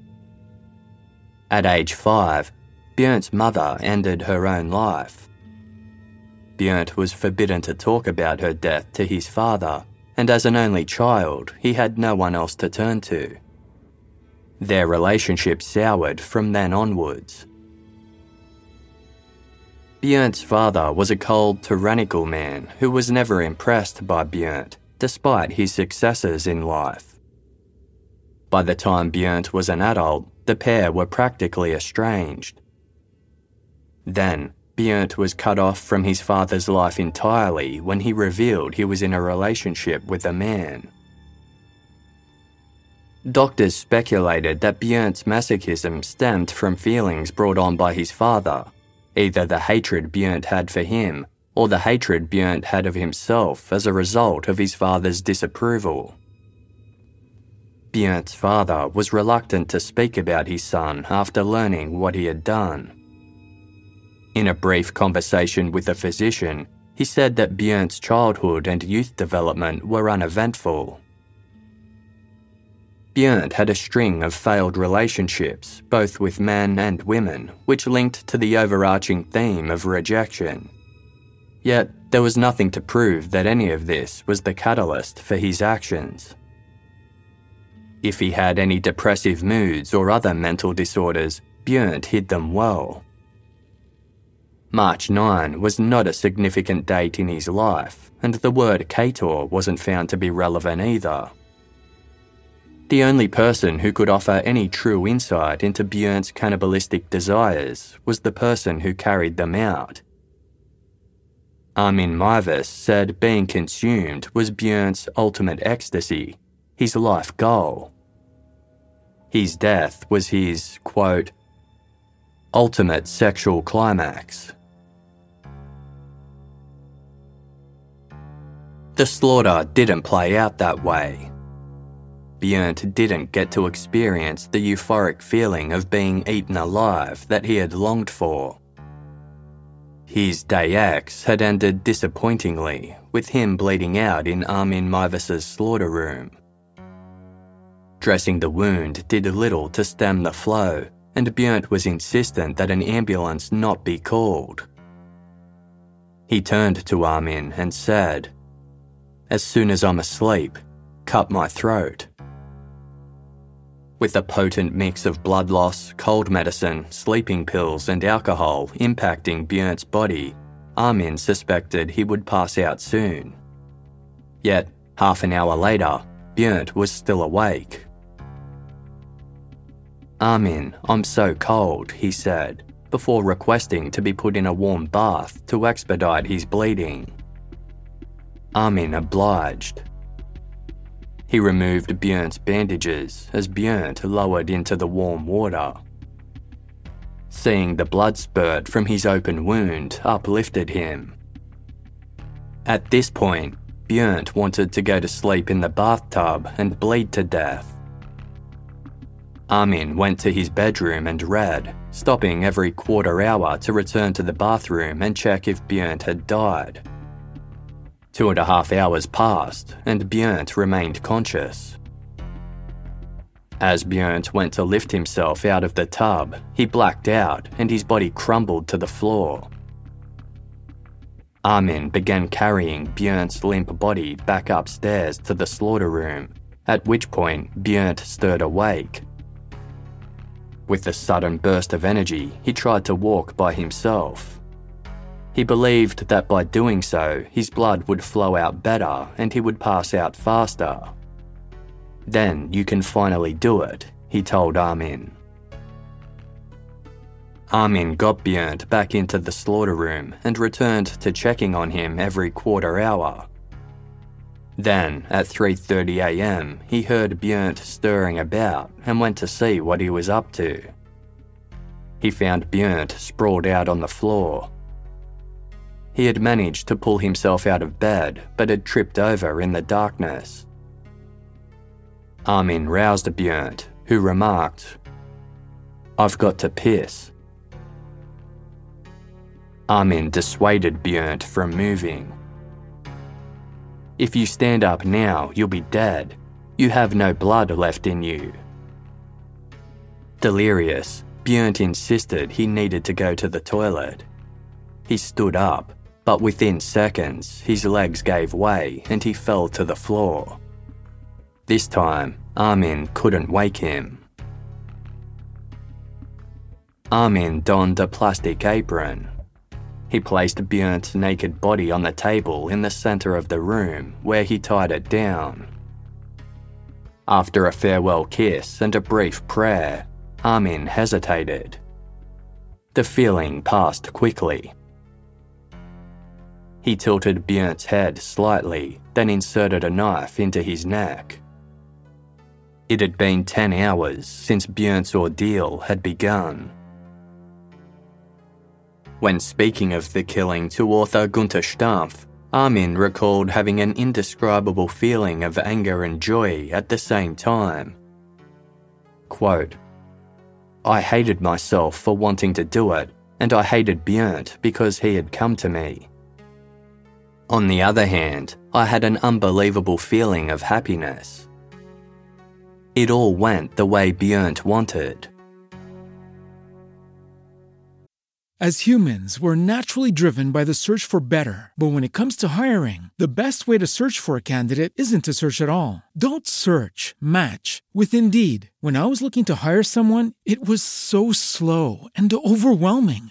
S1: At age 5, Björn's mother ended her own life. Björn was forbidden to talk about her death to his father, and as an only child, he had no one else to turn to. Their relationship soured from then onwards. Björn's father was a cold, tyrannical man who was never impressed by Björn, despite his successes in life. By the time Björn was an adult, the pair were practically estranged. Then, Björn was cut off from his father's life entirely when he revealed he was in a relationship with a man. Doctors speculated that Björn's masochism stemmed from feelings brought on by his father either the hatred Björn had for him or the hatred Björn had of himself as a result of his father's disapproval. Björn's father was reluctant to speak about his son after learning what he had done. In a brief conversation with a physician, he said that Björn's childhood and youth development were uneventful. Björn had a string of failed relationships, both with men and women, which linked to the overarching theme of rejection. Yet, there was nothing to prove that any of this was the catalyst for his actions. If he had any depressive moods or other mental disorders, Björn hid them well. March 9 was not a significant date in his life, and the word Kator wasn't found to be relevant either. The only person who could offer any true insight into Björn's cannibalistic desires was the person who carried them out. Armin Meiwes said being consumed was Björn's ultimate ecstasy, his life goal. His death was his, quote, ultimate sexual climax. The slaughter didn't play out that way. Björn didn't get to experience the euphoric feeling of being eaten alive that he had longed for. His day X had ended disappointingly, with him bleeding out in Armin Meiwes's slaughter room. Dressing the wound did little to stem the flow, and Björn was insistent that an ambulance not be called. He turned to Armin and said, As soon as I'm asleep, cut my throat. With a potent mix of blood loss, cold medicine, sleeping pills, and alcohol impacting Björn's body, Armin suspected he would pass out soon. Yet, half an hour later, Björn was still awake. Armin, I'm so cold, he said, before requesting to be put in a warm bath to expedite his bleeding. Armin obliged. He removed Björn's bandages as Björn lowered into the warm water. Seeing the blood spurt from his open wound uplifted him. At this point, Björn wanted to go to sleep in the bathtub and bleed to death. Armin went to his bedroom and read, stopping every quarter hour to return to the bathroom and check if Björn had died. Two and a half hours passed, and Björn remained conscious. As Björn went to lift himself out of the tub, he blacked out and his body crumbled to the floor. Armin began carrying Björn's limp body back upstairs to the slaughter room, at which point Björn stirred awake with a sudden burst of energy, he tried to walk by himself. He believed that by doing so, his blood would flow out better and he would pass out faster. Then you can finally do it, he told Armin. Armin got Björn back into the slaughter room and returned to checking on him every quarter hour. Then, at 3:30 a.m., he heard Björn stirring about and went to see what he was up to. He found Björn sprawled out on the floor. He had managed to pull himself out of bed, but had tripped over in the darkness. Armin roused Björn, who remarked, I've got to piss. Armin dissuaded Björn from moving. If you stand up now, you'll be dead. You have no blood left in you. Delirious, Björn insisted he needed to go to the toilet. He stood up, but within seconds, his legs gave way and he fell to the floor. This time, Armin couldn't wake him. Armin donned a plastic apron he placed Björn's naked body on the table in the centre of the room, where he tied it down. After a farewell kiss and a brief prayer, Armin hesitated. The feeling passed quickly. He tilted Björn's head slightly, then inserted a knife into his neck. It had been 10 hours since Björn's ordeal had begun. When speaking of the killing to author Gunther Stampf, Armin recalled having an indescribable feeling of anger and joy at the same time. Quote, I hated myself for wanting to do it, and I hated Björn because he had come to me. On the other hand, I had an unbelievable feeling of happiness. It all went the way Björn wanted.
S2: As humans, we're naturally driven by the search for better. But when it comes to hiring, the best way to search for a candidate isn't to search at all. Don't search, match with Indeed. When I was looking to hire someone, it was so slow and overwhelming.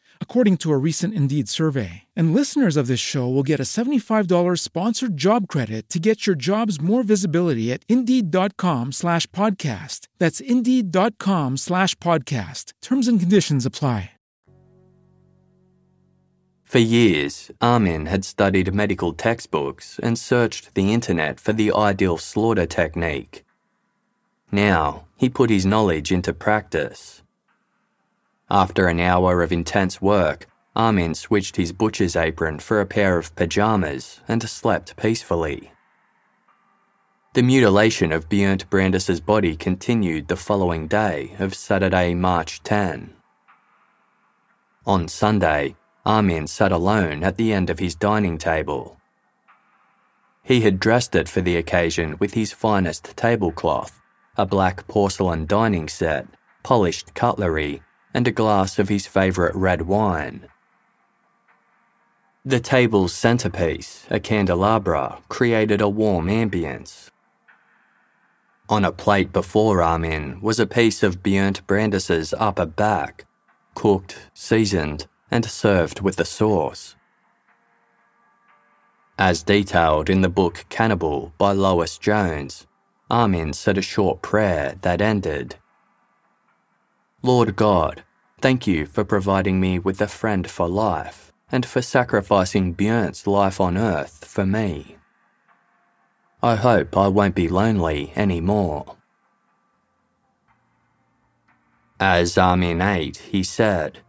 S2: according to a recent Indeed survey. And listeners of this show will get a $75 sponsored job credit to get your jobs more visibility at Indeed.com slash podcast. That's Indeed.com slash podcast. Terms and conditions apply.
S1: For years, Armin had studied medical textbooks and searched the internet for the ideal slaughter technique. Now, he put his knowledge into practice. After an hour of intense work, Armin switched his butcher's apron for a pair of pajamas and slept peacefully. The mutilation of Björn Brandes's body continued the following day of Saturday, March 10. On Sunday, Armin sat alone at the end of his dining table. He had dressed it for the occasion with his finest tablecloth, a black porcelain dining set, polished cutlery, and a glass of his favourite red wine. The table's centerpiece, a candelabra, created a warm ambience. On a plate before Armin was a piece of Björn Brandes's upper back, cooked, seasoned, and served with the sauce. As detailed in the book Cannibal by Lois Jones, Armin said a short prayer that ended Lord God, thank you for providing me with a friend for life and for sacrificing Björn's life on Earth for me. I hope I won't be lonely anymore. As Armin ate, he said,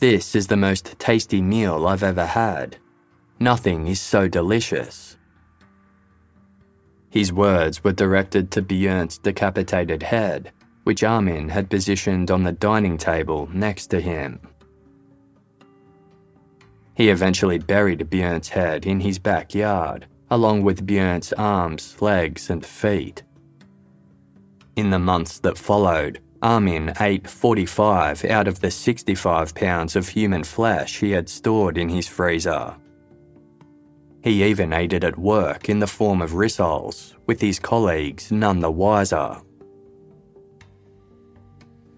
S1: This is the most tasty meal I've ever had. Nothing is so delicious. His words were directed to Björn's decapitated head, which Armin had positioned on the dining table next to him. He eventually buried Björn's head in his backyard, along with Björn's arms, legs, and feet. In the months that followed, Armin ate 45 out of the 65 pounds of human flesh he had stored in his freezer. He even ate it at work in the form of rissoles, with his colleagues none the wiser.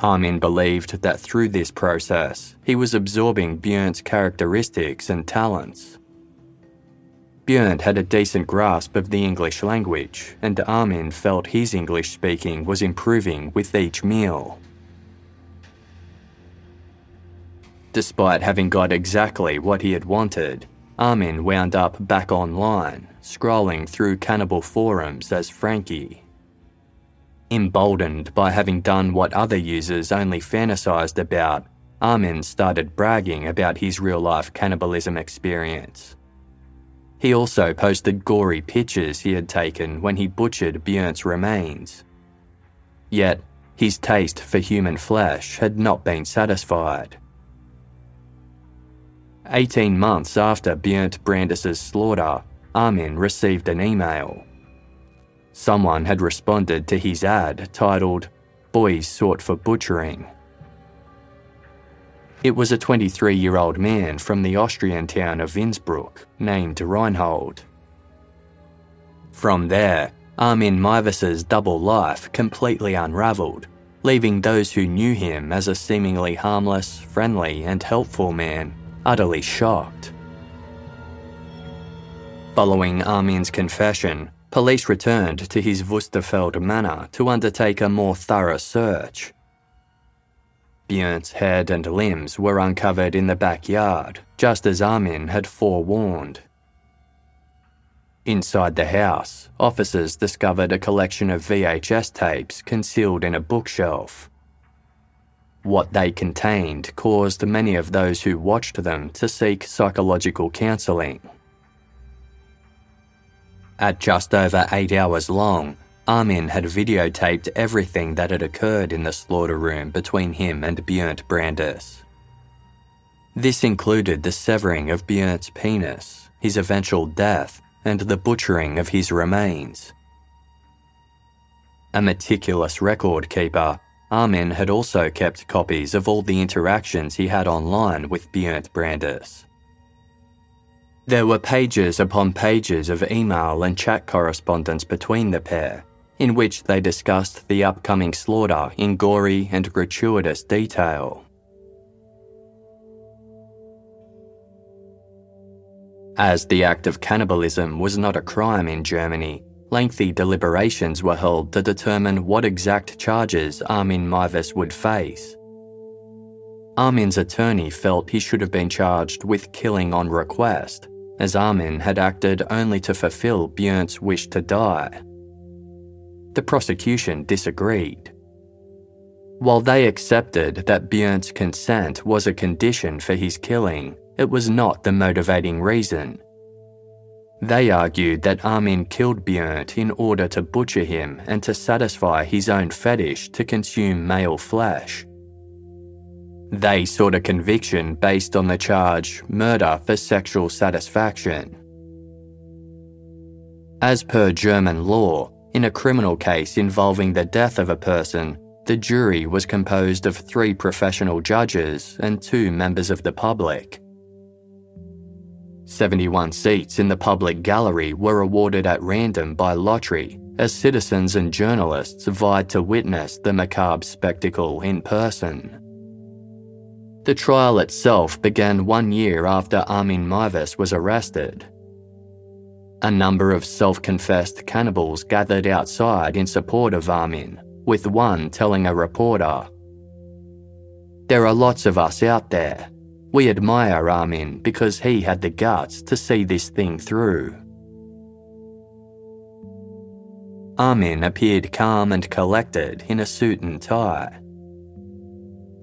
S1: Armin believed that through this process, he was absorbing Björn's characteristics and talents. Björn had a decent grasp of the English language, and Armin felt his English speaking was improving with each meal. Despite having got exactly what he had wanted, Armin wound up back online, scrolling through cannibal forums as Frankie. Emboldened by having done what other users only fantasized about, Armin started bragging about his real life cannibalism experience. He also posted gory pictures he had taken when he butchered Björn's remains. Yet, his taste for human flesh had not been satisfied. 18 months after Björn Brandes's slaughter, Armin received an email Someone had responded to his ad titled, Boys Sought for Butchering. It was a 23 year old man from the Austrian town of Innsbruck named Reinhold. From there, Armin Meiwes's double life completely unravelled, leaving those who knew him as a seemingly harmless, friendly, and helpful man utterly shocked. Following Armin's confession, police returned to his Wüstefeld manor to undertake a more thorough search. Björn's head and limbs were uncovered in the backyard, just as Armin had forewarned. Inside the house, officers discovered a collection of VHS tapes concealed in a bookshelf. What they contained caused many of those who watched them to seek psychological counselling. At just over eight hours long, Armin had videotaped everything that had occurred in the slaughter room between him and Björn Brandes. This included the severing of Björn's penis, his eventual death, and the butchering of his remains. A meticulous record keeper, Armin had also kept copies of all the interactions he had online with Björn Brandes. There were pages upon pages of email and chat correspondence between the pair, in which they discussed the upcoming slaughter in gory and gratuitous detail. As the act of cannibalism was not a crime in Germany, lengthy deliberations were held to determine what exact charges Armin Meiwes would face. Armin's attorney felt he should have been charged with killing on request, as Armin had acted only to fulfill Björn's wish to die. The prosecution disagreed. While they accepted that Björn's consent was a condition for his killing, it was not the motivating reason. They argued that Armin killed Björn in order to butcher him and to satisfy his own fetish to consume male flesh. They sought a conviction based on the charge murder for sexual satisfaction. As per German law, in a criminal case involving the death of a person, the jury was composed of three professional judges and two members of the public. 71 seats in the public gallery were awarded at random by lottery as citizens and journalists vied to witness the macabre spectacle in person. The trial itself began one year after Armin Meiwes was arrested. A number of self confessed cannibals gathered outside in support of Armin, with one telling a reporter There are lots of us out there, we admire Armin because he had the guts to see this thing through. Armin appeared calm and collected in a suit and tie.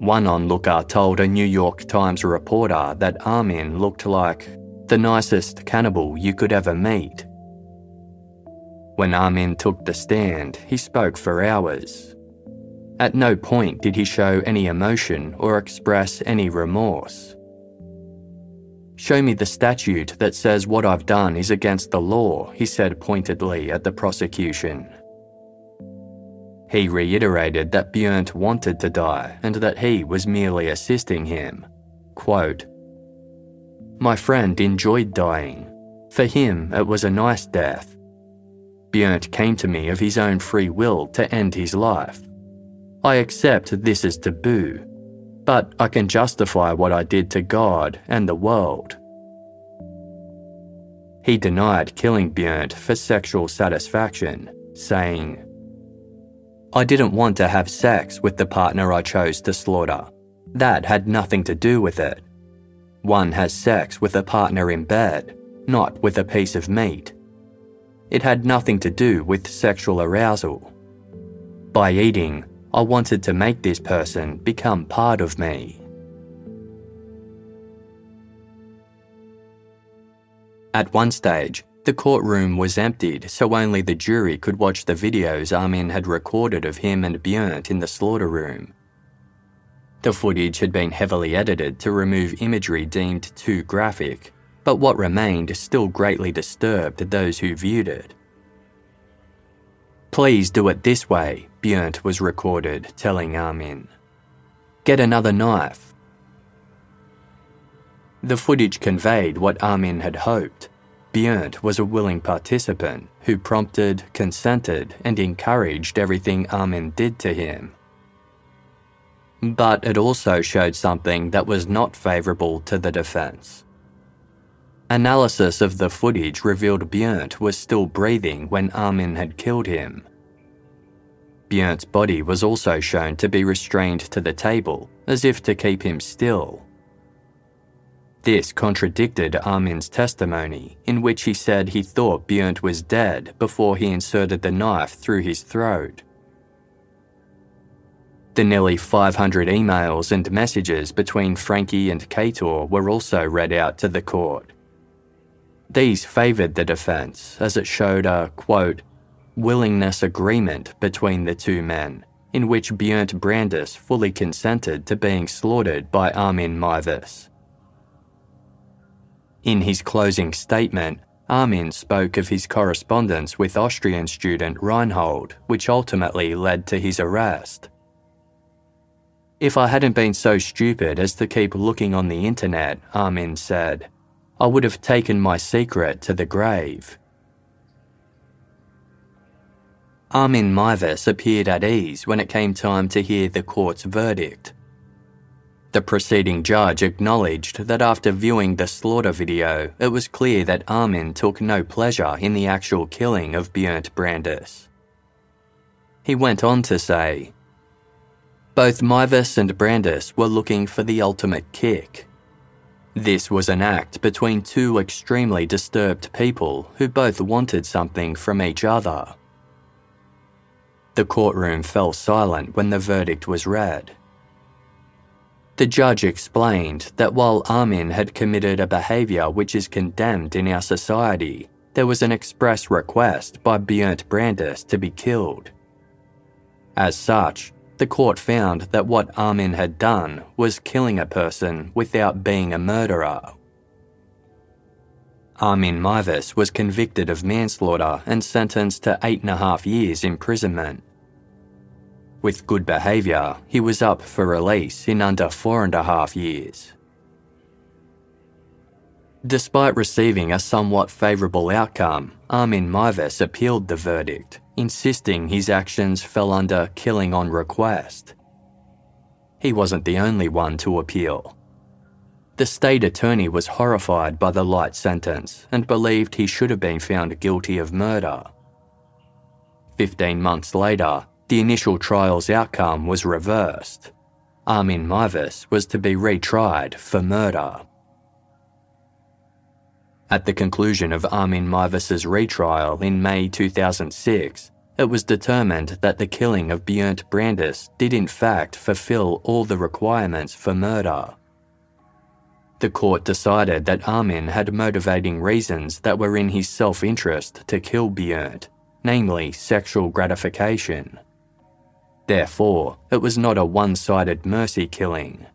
S1: One onlooker told a New York Times reporter that Armin looked like the nicest cannibal you could ever meet. When Armin took the stand, he spoke for hours. At no point did he show any emotion or express any remorse. Show me the statute that says what I've done is against the law, he said pointedly at the prosecution. He reiterated that Björn wanted to die and that he was merely assisting him. Quote, My friend enjoyed dying. For him, it was a nice death. Björn came to me of his own free will to end his life. I accept this is taboo, but I can justify what I did to God and the world. He denied killing Björn for sexual satisfaction, saying, I didn't want to have sex with the partner I chose to slaughter. That had nothing to do with it. One has sex with a partner in bed, not with a piece of meat. It had nothing to do with sexual arousal. By eating, I wanted to make this person become part of me. At one stage, the courtroom was emptied so only the jury could watch the videos Armin had recorded of him and Björn in the slaughter room. The footage had been heavily edited to remove imagery deemed too graphic, but what remained still greatly disturbed those who viewed it. Please do it this way, Björn was recorded telling Armin. Get another knife. The footage conveyed what Armin had hoped. Björn was a willing participant who prompted, consented, and encouraged everything Armin did to him. But it also showed something that was not favourable to the defence. Analysis of the footage revealed Björn was still breathing when Armin had killed him. Björn's body was also shown to be restrained to the table, as if to keep him still. This contradicted Armin's testimony, in which he said he thought Björn was dead before he inserted the knife through his throat. The nearly 500 emails and messages between Frankie and Cator were also read out to the court. These favoured the defence as it showed a, quote, willingness agreement between the two men, in which Björn Brandes fully consented to being slaughtered by Armin Meiwes. In his closing statement, Armin spoke of his correspondence with Austrian student Reinhold, which ultimately led to his arrest. If I hadn't been so stupid as to keep looking on the internet, Armin said, I would have taken my secret to the grave. Armin Meiwes appeared at ease when it came time to hear the court's verdict. The preceding judge acknowledged that after viewing the slaughter video, it was clear that Armin took no pleasure in the actual killing of Björn Brandes. He went on to say, Both Meiwes and Brandes were looking for the ultimate kick, this was an act between two extremely disturbed people who both wanted something from each other. The courtroom fell silent when the verdict was read. The judge explained that while Armin had committed a behaviour which is condemned in our society, there was an express request by Björn Brandes to be killed. As such, the court found that what Armin had done was killing a person without being a murderer. Armin Meiwes was convicted of manslaughter and sentenced to eight and a half years imprisonment. With good behaviour, he was up for release in under four and a half years. Despite receiving a somewhat favourable outcome, Armin Meiwes appealed the verdict, insisting his actions fell under killing on request. He wasn't the only one to appeal. The state attorney was horrified by the light sentence and believed he should have been found guilty of murder. Fifteen months later, the initial trial's outcome was reversed. Armin Meiwes was to be retried for murder. At the conclusion of Armin Meiwes's retrial in May 2006, it was determined that the killing of Björn Brandes did in fact fulfill all the requirements for murder. The court decided that Armin had motivating reasons that were in his self interest to kill Björn, namely sexual gratification. Therefore, it was not a one sided mercy killing.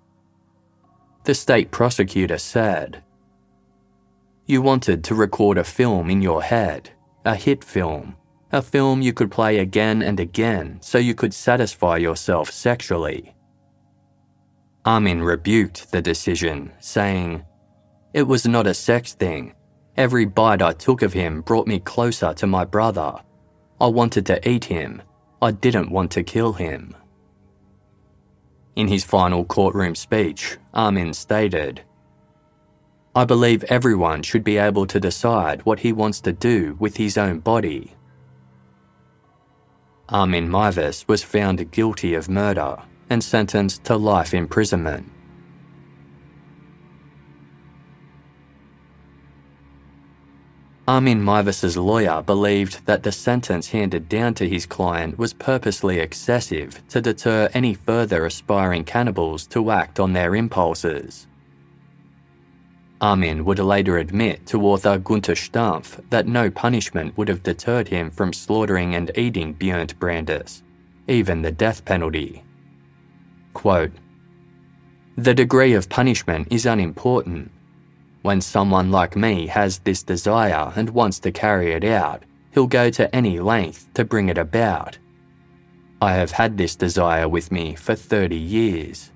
S1: The state prosecutor said, You wanted to record a film in your head, a hit film, a film you could play again and again so you could satisfy yourself sexually. Armin rebuked the decision, saying, It was not a sex thing. Every bite I took of him brought me closer to my brother. I wanted to eat him, I didn't want to kill him. In his final courtroom speech, Armin stated, I believe everyone should be able to decide what he wants to do with his own body. Armin Meiwes was found guilty of murder and sentenced to life imprisonment. Armin Meiwes's lawyer believed that the sentence handed down to his client was purposely excessive to deter any further aspiring cannibals to act on their impulses. Armin would later admit to author Günter Stampf that no punishment would have deterred him from slaughtering and eating Björn Brandes, even the death penalty. Quote, the degree of punishment is unimportant when someone like me has this desire and wants to carry it out, he'll go to any length to bring it about. I have had this desire with me for 30 years.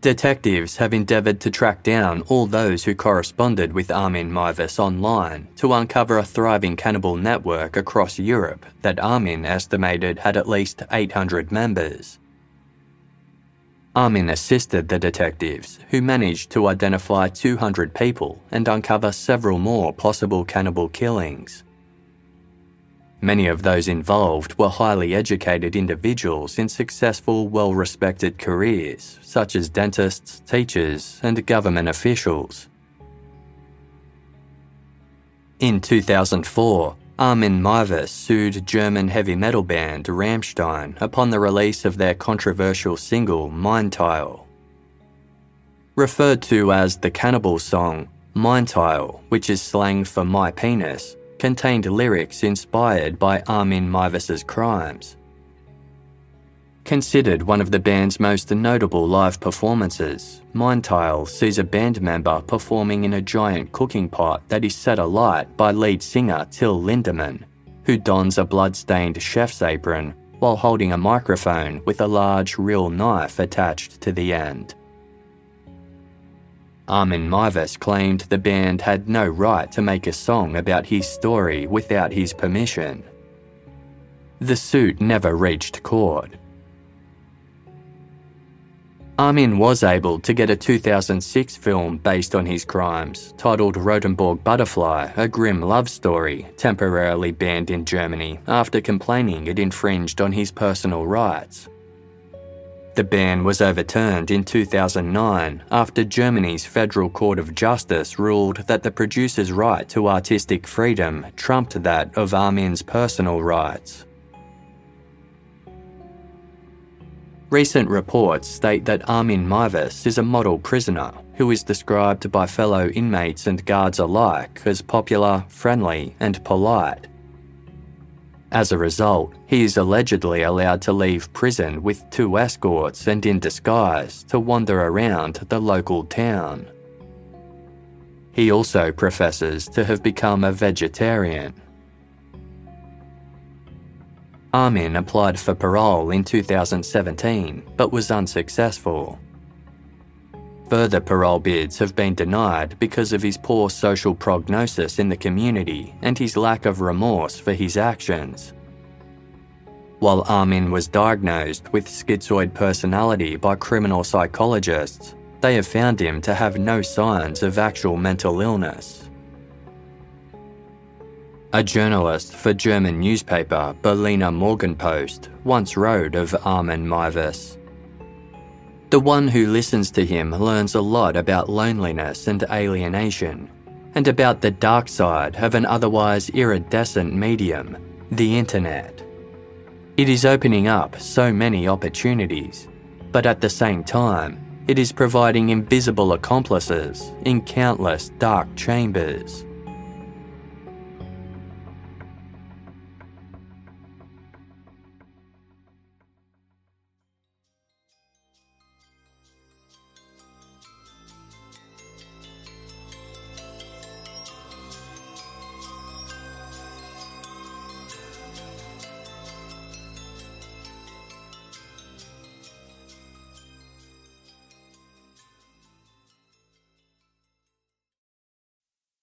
S1: Detectives have endeavoured to track down all those who corresponded with Armin Meiwes online to uncover a thriving cannibal network across Europe that Armin estimated had at least 800 members. Armin assisted the detectives, who managed to identify 200 people and uncover several more possible cannibal killings. Many of those involved were highly educated individuals in successful, well respected careers, such as dentists, teachers, and government officials. In 2004, Um, Armin Meiwes sued German heavy metal band Rammstein upon the release of their controversial single Mein Teil. Referred to as the cannibal song, Mein Teil, which is slang for my penis, contained lyrics inspired by Armin Meiwes's crimes. Considered one of the band's most notable live performances, Mein Teil sees a band member performing in a giant cooking pot that is set alight by lead singer Till Lindemann, who dons a blood-stained chef's apron while holding a microphone with a large real knife attached to the end. Armin Meiwes claimed the band had no right to make a song about his story without his permission. The suit never reached court, Armin was able to get a 2006 film based on his crimes, titled Rotenburg Butterfly A Grimm Love Story, temporarily banned in Germany after complaining it infringed on his personal rights. The ban was overturned in 2009 after Germany's Federal Court of Justice ruled that the producer's right to artistic freedom trumped that of Armin's personal rights, Recent reports state that Armin Meiwes is a model prisoner who is described by fellow inmates and guards alike as popular, friendly, and polite. As a result, he is allegedly allowed to leave prison with two escorts and in disguise to wander around the local town. He also professes to have become a vegetarian. Armin applied for parole in 2017 but was unsuccessful. Further parole bids have been denied because of his poor social prognosis in the community and his lack of remorse for his actions. While Armin was diagnosed with schizoid personality by criminal psychologists, they have found him to have no signs of actual mental illness. A journalist for German newspaper Berliner Morgenpost once wrote of Armin Meiwes. The one who listens to him learns a lot about loneliness and alienation, and about the dark side of an otherwise iridescent medium, the internet. It is opening up so many opportunities, but at the same time, it is providing invisible accomplices in countless dark chambers.